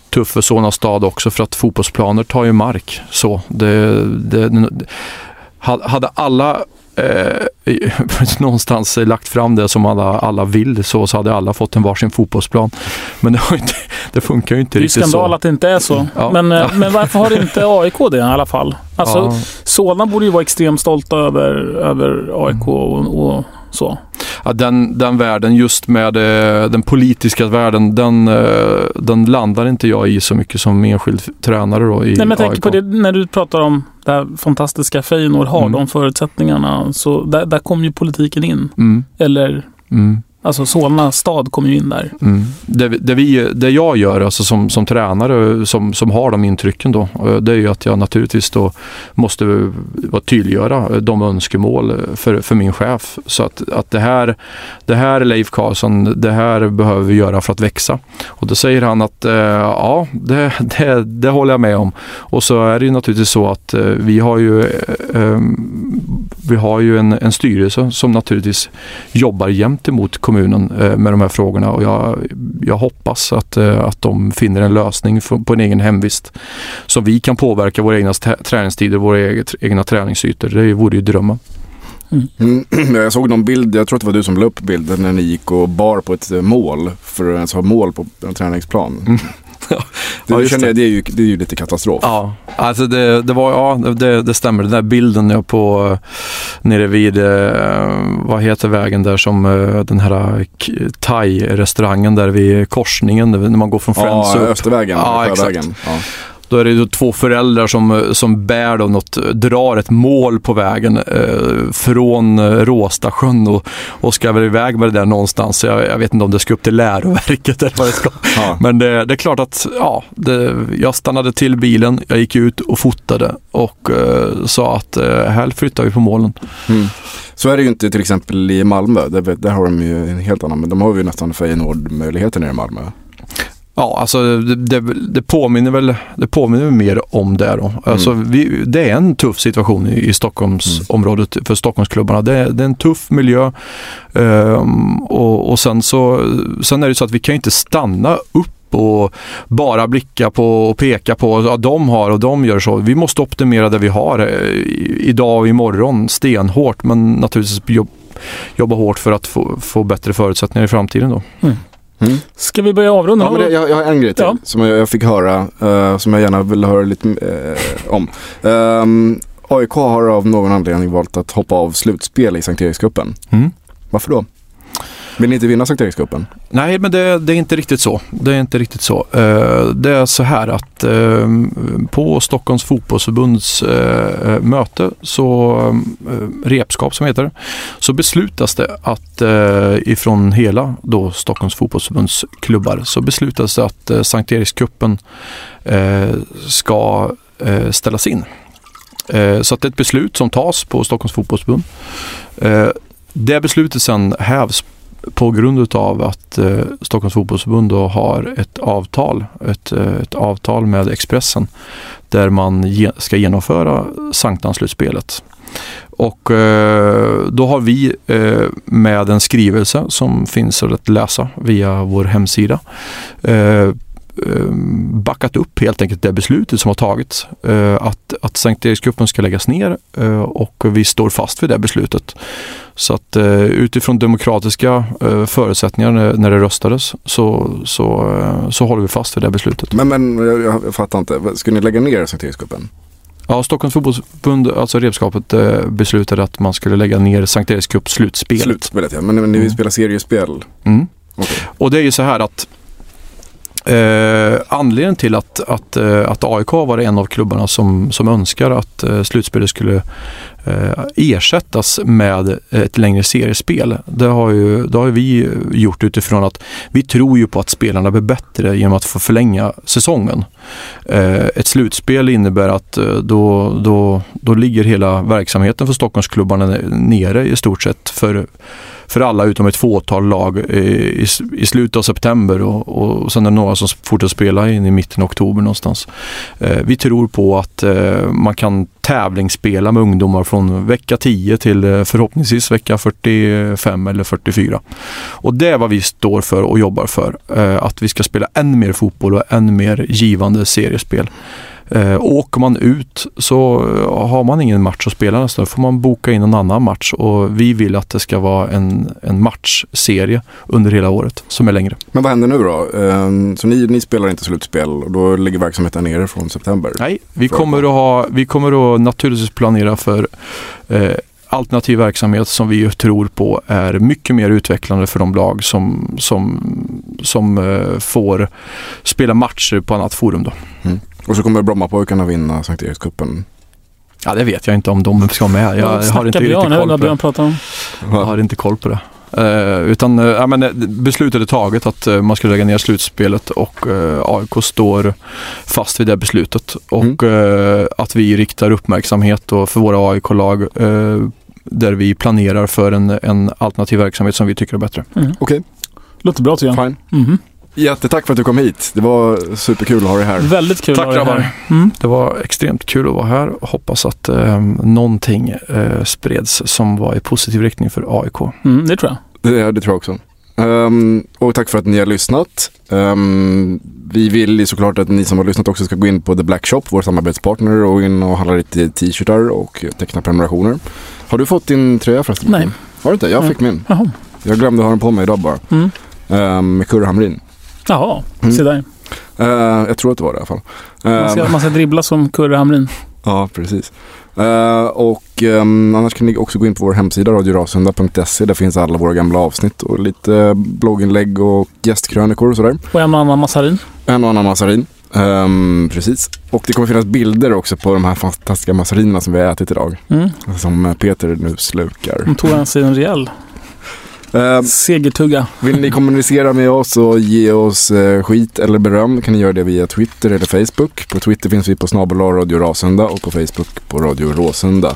tuff för Solna stad också för att fotbollsplaner tar ju mark. Så det, det, ha- hade alla eh, någonstans lagt fram det som alla, alla vill så, så hade alla fått en varsin fotbollsplan. Men det, inte, det funkar ju inte Det är ju riktigt skandal så. att det inte är så. Ja. Men, eh, men varför har inte AIK det i alla fall? Alltså, Ja. Solna borde ju vara extremt stolta över, över AIK och, och så. Ja, den, den världen, just med eh, den politiska världen, den, eh, den landar inte jag i så mycket som enskild tränare då i Nej, men jag tänker AIK. på det när du pratar om det här fantastiska Feyenoord har, Mm. de förutsättningarna. Så där, där kommer ju politiken in. Mm, Eller, mm alltså Solna stad kommer ju in där. Mm. Det, det, vi, det jag gör alltså som, som tränare som, som har de intrycken då, eh, det är ju att jag naturligtvis då måste tydliggöra eh, de önskemål eh, för, för min chef. Så att, att det, här, det här Leif Karlsson, det här behöver vi göra för att växa. Och då säger han att eh, ja, det, det, det håller jag med om. Och så är det ju naturligtvis så att eh, vi har ju, eh, vi har ju en, en styrelse som naturligtvis jobbar jämt emot kommunen eh, med de här frågorna och jag, jag hoppas att, eh, att de finner en lösning på en egen hemvist så vi kan påverka våra egna träningstider, våra eget, egna träningsytor. Det vore ju drömmen. Mm, jag såg någon bild, jag tror att det var du som la upp bilden när ni gick och bar på ett eh, mål för att ens ha mål på en träningsplan. Mm. Det, Ja, känner jag, det, är ju, det är ju lite katastrof. Ja, alltså det, det var, ja det, det stämmer. Den där bilden jag på eh, nere vid, eh, vad heter vägen där som eh, den här thai-restaurangen där vid korsningen när man går från Friends Ja, upp. Östervägen, Ja, exakt. Sjövägen. Ja. Då är det då två föräldrar som, som bär då något, drar ett mål på vägen eh, från eh, Råstasjön och, och ska väl iväg med det där någonstans. Jag, jag vet inte om det ska upp till läroverket eller vad det ska. Ja. Men det, det är klart att ja, det, jag stannade till bilen, jag gick ut och fotade och eh, sa att eh, här flyttar vi på målen. Mm. Så är det ju inte till exempel i Malmö. Där, där har de ju en helt annan, men de har ju nästan Feyenoord-möjligheter nere i Malmö. Ja, alltså det, det, påminner väl det påminner mer om det då. Alltså, vi, det är en tuff situation i, i Stockholmsområdet för Stockholmsklubbarna. Det, det är en tuff miljö ehm, och, och sen så sen är det så att vi kan inte stanna upp och bara blicka på och peka på att de har och de gör så. Vi måste optimera det vi har eh, idag och imorgon stenhårt men naturligtvis jobb, jobba hårt för att få, få bättre förutsättningar i framtiden då. Mm. Ska vi börja avrunda? Ja, men det, jag, jag har en grej till Ja. som jag, jag fick höra, eh, som jag gärna vill höra lite eh, om. Um, AIK har av någon anledning valt att hoppa av slutspel i Sankt Erikscupen. Mm. Varför då? Vill ni inte vinna Sankt Erikscupen? Nej, men det, det är inte riktigt så. Det är inte riktigt så. Eh, det är så här att eh, på Stockholms fotbollsförbunds eh, möte, så repskap som heter så beslutas det att ifrån hela då Stockholms fotbollsförbunds klubbar så beslutas det att Sankt Erikscupen ska ställas in. Så att det är ett beslut som tas på Stockholms fotbollsförbund. Det beslutet sen hävs på grund av att eh, Stockholms fotbollsförbund då har ett avtal, ett, eh, ett avtal med Expressen där man ge, ska genomföra Sanktansslutspelet. Och eh, då har vi eh, med en skrivelse som finns att läsa via vår hemsida eh, eh backat upp helt enkelt det beslutet som har tagits. Eh, att, att Sankt Erikscupen ska läggas ner eh, och vi står fast vid det beslutet. Så att eh, utifrån demokratiska eh, förutsättningar när, det röstades så, så, eh, så håller vi fast vid det beslutet. Men, men jag, jag fattar inte, ska ni lägga ner Sankt? Ja, Stockholms fotbollsförbund, alltså repskapet, eh, beslutade att man skulle lägga ner Sankt Erikscup slutspelet. Slutspelet ja, men, men ni vill Mm. spela seriespel? Mm. Okej. Och det är ju så här att Eh, anledningen till att, att, att AIK var en av klubbarna som, som önskar att eh, slutspelet skulle Eh, ersättas med ett längre seriespel. Det har, ju, det har vi gjort utifrån att vi tror ju på att spelarna blir bättre genom att få förlänga säsongen. Eh, ett slutspel innebär att eh, då, då, då ligger hela verksamheten för Stockholmsklubbarna nere i stort sett för för alla utom ett fåtal lag i, i slutet av september och, och sen är det några som fortsätter spela in i mitten av oktober någonstans. Vi tror på att man kan tävlingsspela med ungdomar från vecka 10 till eh, förhoppningsvis vecka 45 eller 44. Och det är vad vi står för och jobbar för. Eh, att vi ska spela än mer fotboll och än mer givande seriespel. Eh, åker man ut så eh, har man ingen match att spela nästan. Då får man boka in en annan match och vi vill att det ska vara en, en matchserie under hela året som är längre. Men vad händer nu då? Ehm, Så ni, ni spelar inte slutspel och då ligger verksamheten nere från september? Nej, vi kommer att, ha, vi kommer att naturligtvis planera för eh, alternativ verksamhet som vi tror på är mycket mer utvecklande för de lag som, som, som eh, får spela matcher på annat forum. Då. Och så kommer Brommapojkarna vinna Sankt Erikscupen. Ja, det vet jag inte om de ska med. Jag har inte riktigt koll på det. Björn pratar om. Jag har inte koll på det. Eh, utan eh, ja, men, eh, beslutet är taget att eh, man ska lägga ner slutspelet och AIK står fast vid det beslutet. Och eh, att vi riktar uppmärksamhet då för våra AIK-lag där vi planerar för en, en alternativ verksamhet som vi tycker är bättre. Okej, Låter bra tycker jag. fine. Mhm. Jättetack för att du kom hit. Det var superkul att ha dig här. Väldigt kul Tack att ha dig här. Mm. Det var extremt kul att vara här och hoppas att eh, någonting eh, spreds som var i positiv riktning för AIK. Mm, det tror jag. Det, det tror jag också. Ehm, och tack för att ni har lyssnat. Ehm, vi vill ju såklart att ni som har lyssnat också ska gå in på The Black Shop, vår samarbetspartner, och in och handla lite t-shirtar och teckna prenumerationer. Har du fått din tröja förresten? Nej. Har du inte? Jag Nej. fick min. Jaha. Jag glömde ha den på mig idag bara. Mm. Ehm, med Kurre Hamrin. Jaha, Mm. se där. Ehm, jag tror att det var det i alla fall. Man ska, Ehm, man ska dribbla som Kurre Hamrin. Ja, precis. Eh, och ehm, annars kan ni också gå in på vår hemsida radiorasunda.se. Där finns alla våra gamla avsnitt och lite blogginlägg och gästkrönikor och sådär. Och en och annan massarin. En och annan massarin. Ehm, precis. Och det kommer finnas bilder också på de här fantastiska massarinerna som vi har ätit idag. Mm. Som eh, Peter nu slukar. De tog han sig en rejäl Ehm, segertugga. Vill ni kommunicera med oss och ge oss eh, skit eller beröm kan ni göra det via Twitter eller Facebook. På Twitter finns vi på snabel Radio Rasunda och på Facebook på Radio Råsunda.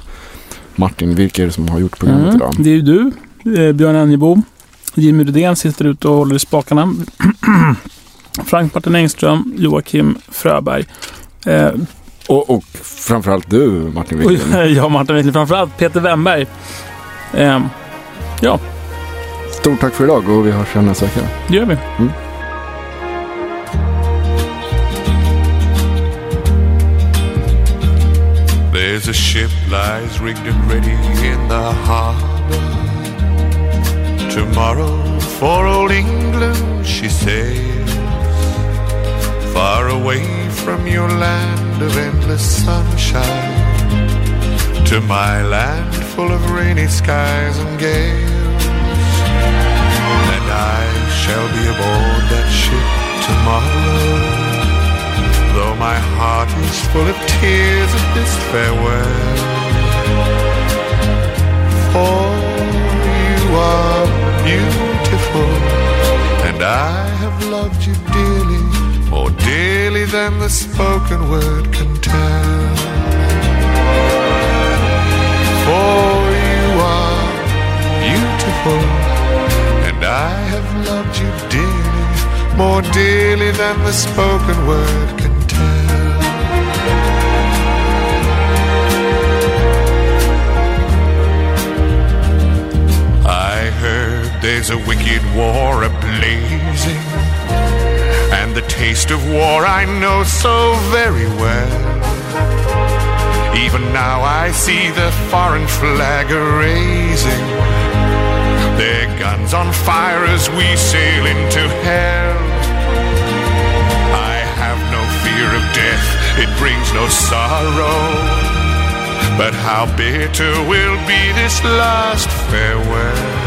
Martin, vilka är det som har gjort programmet Mm. idag? Det är ju du, eh, Björn Enjebo. Jimmy Rydén sitter ute och håller i spakarna. Frank Martin Engström, Joakim Fröberg. Eh, Och, och framförallt du Martin Wiklund. jag, Martin Wiklund. Framförallt Peter Wemberg. Eh, ja, Stort tack för idag och vi hörs igen nästa vecka. det gör vi. Mm. There's a ship lies rigged and ready in the harbor. Tomorrow for old England she sails. Far away from your land of endless sunshine. To my land full of rainy skies and gales. I shall be aboard that ship tomorrow. Though my heart is full of tears at this farewell. For you are beautiful, and I have loved you dearly, more dearly than the spoken word can tell. For you are beautiful, I have loved you dearly, more dearly than the spoken word can tell. I heard there's a wicked war ablazing, and the taste of war I know so very well. Even now I see the foreign flag raising, their guns on fire as we sail into hell. I have no fear of death, it brings no sorrow. But how bitter will be this last farewell.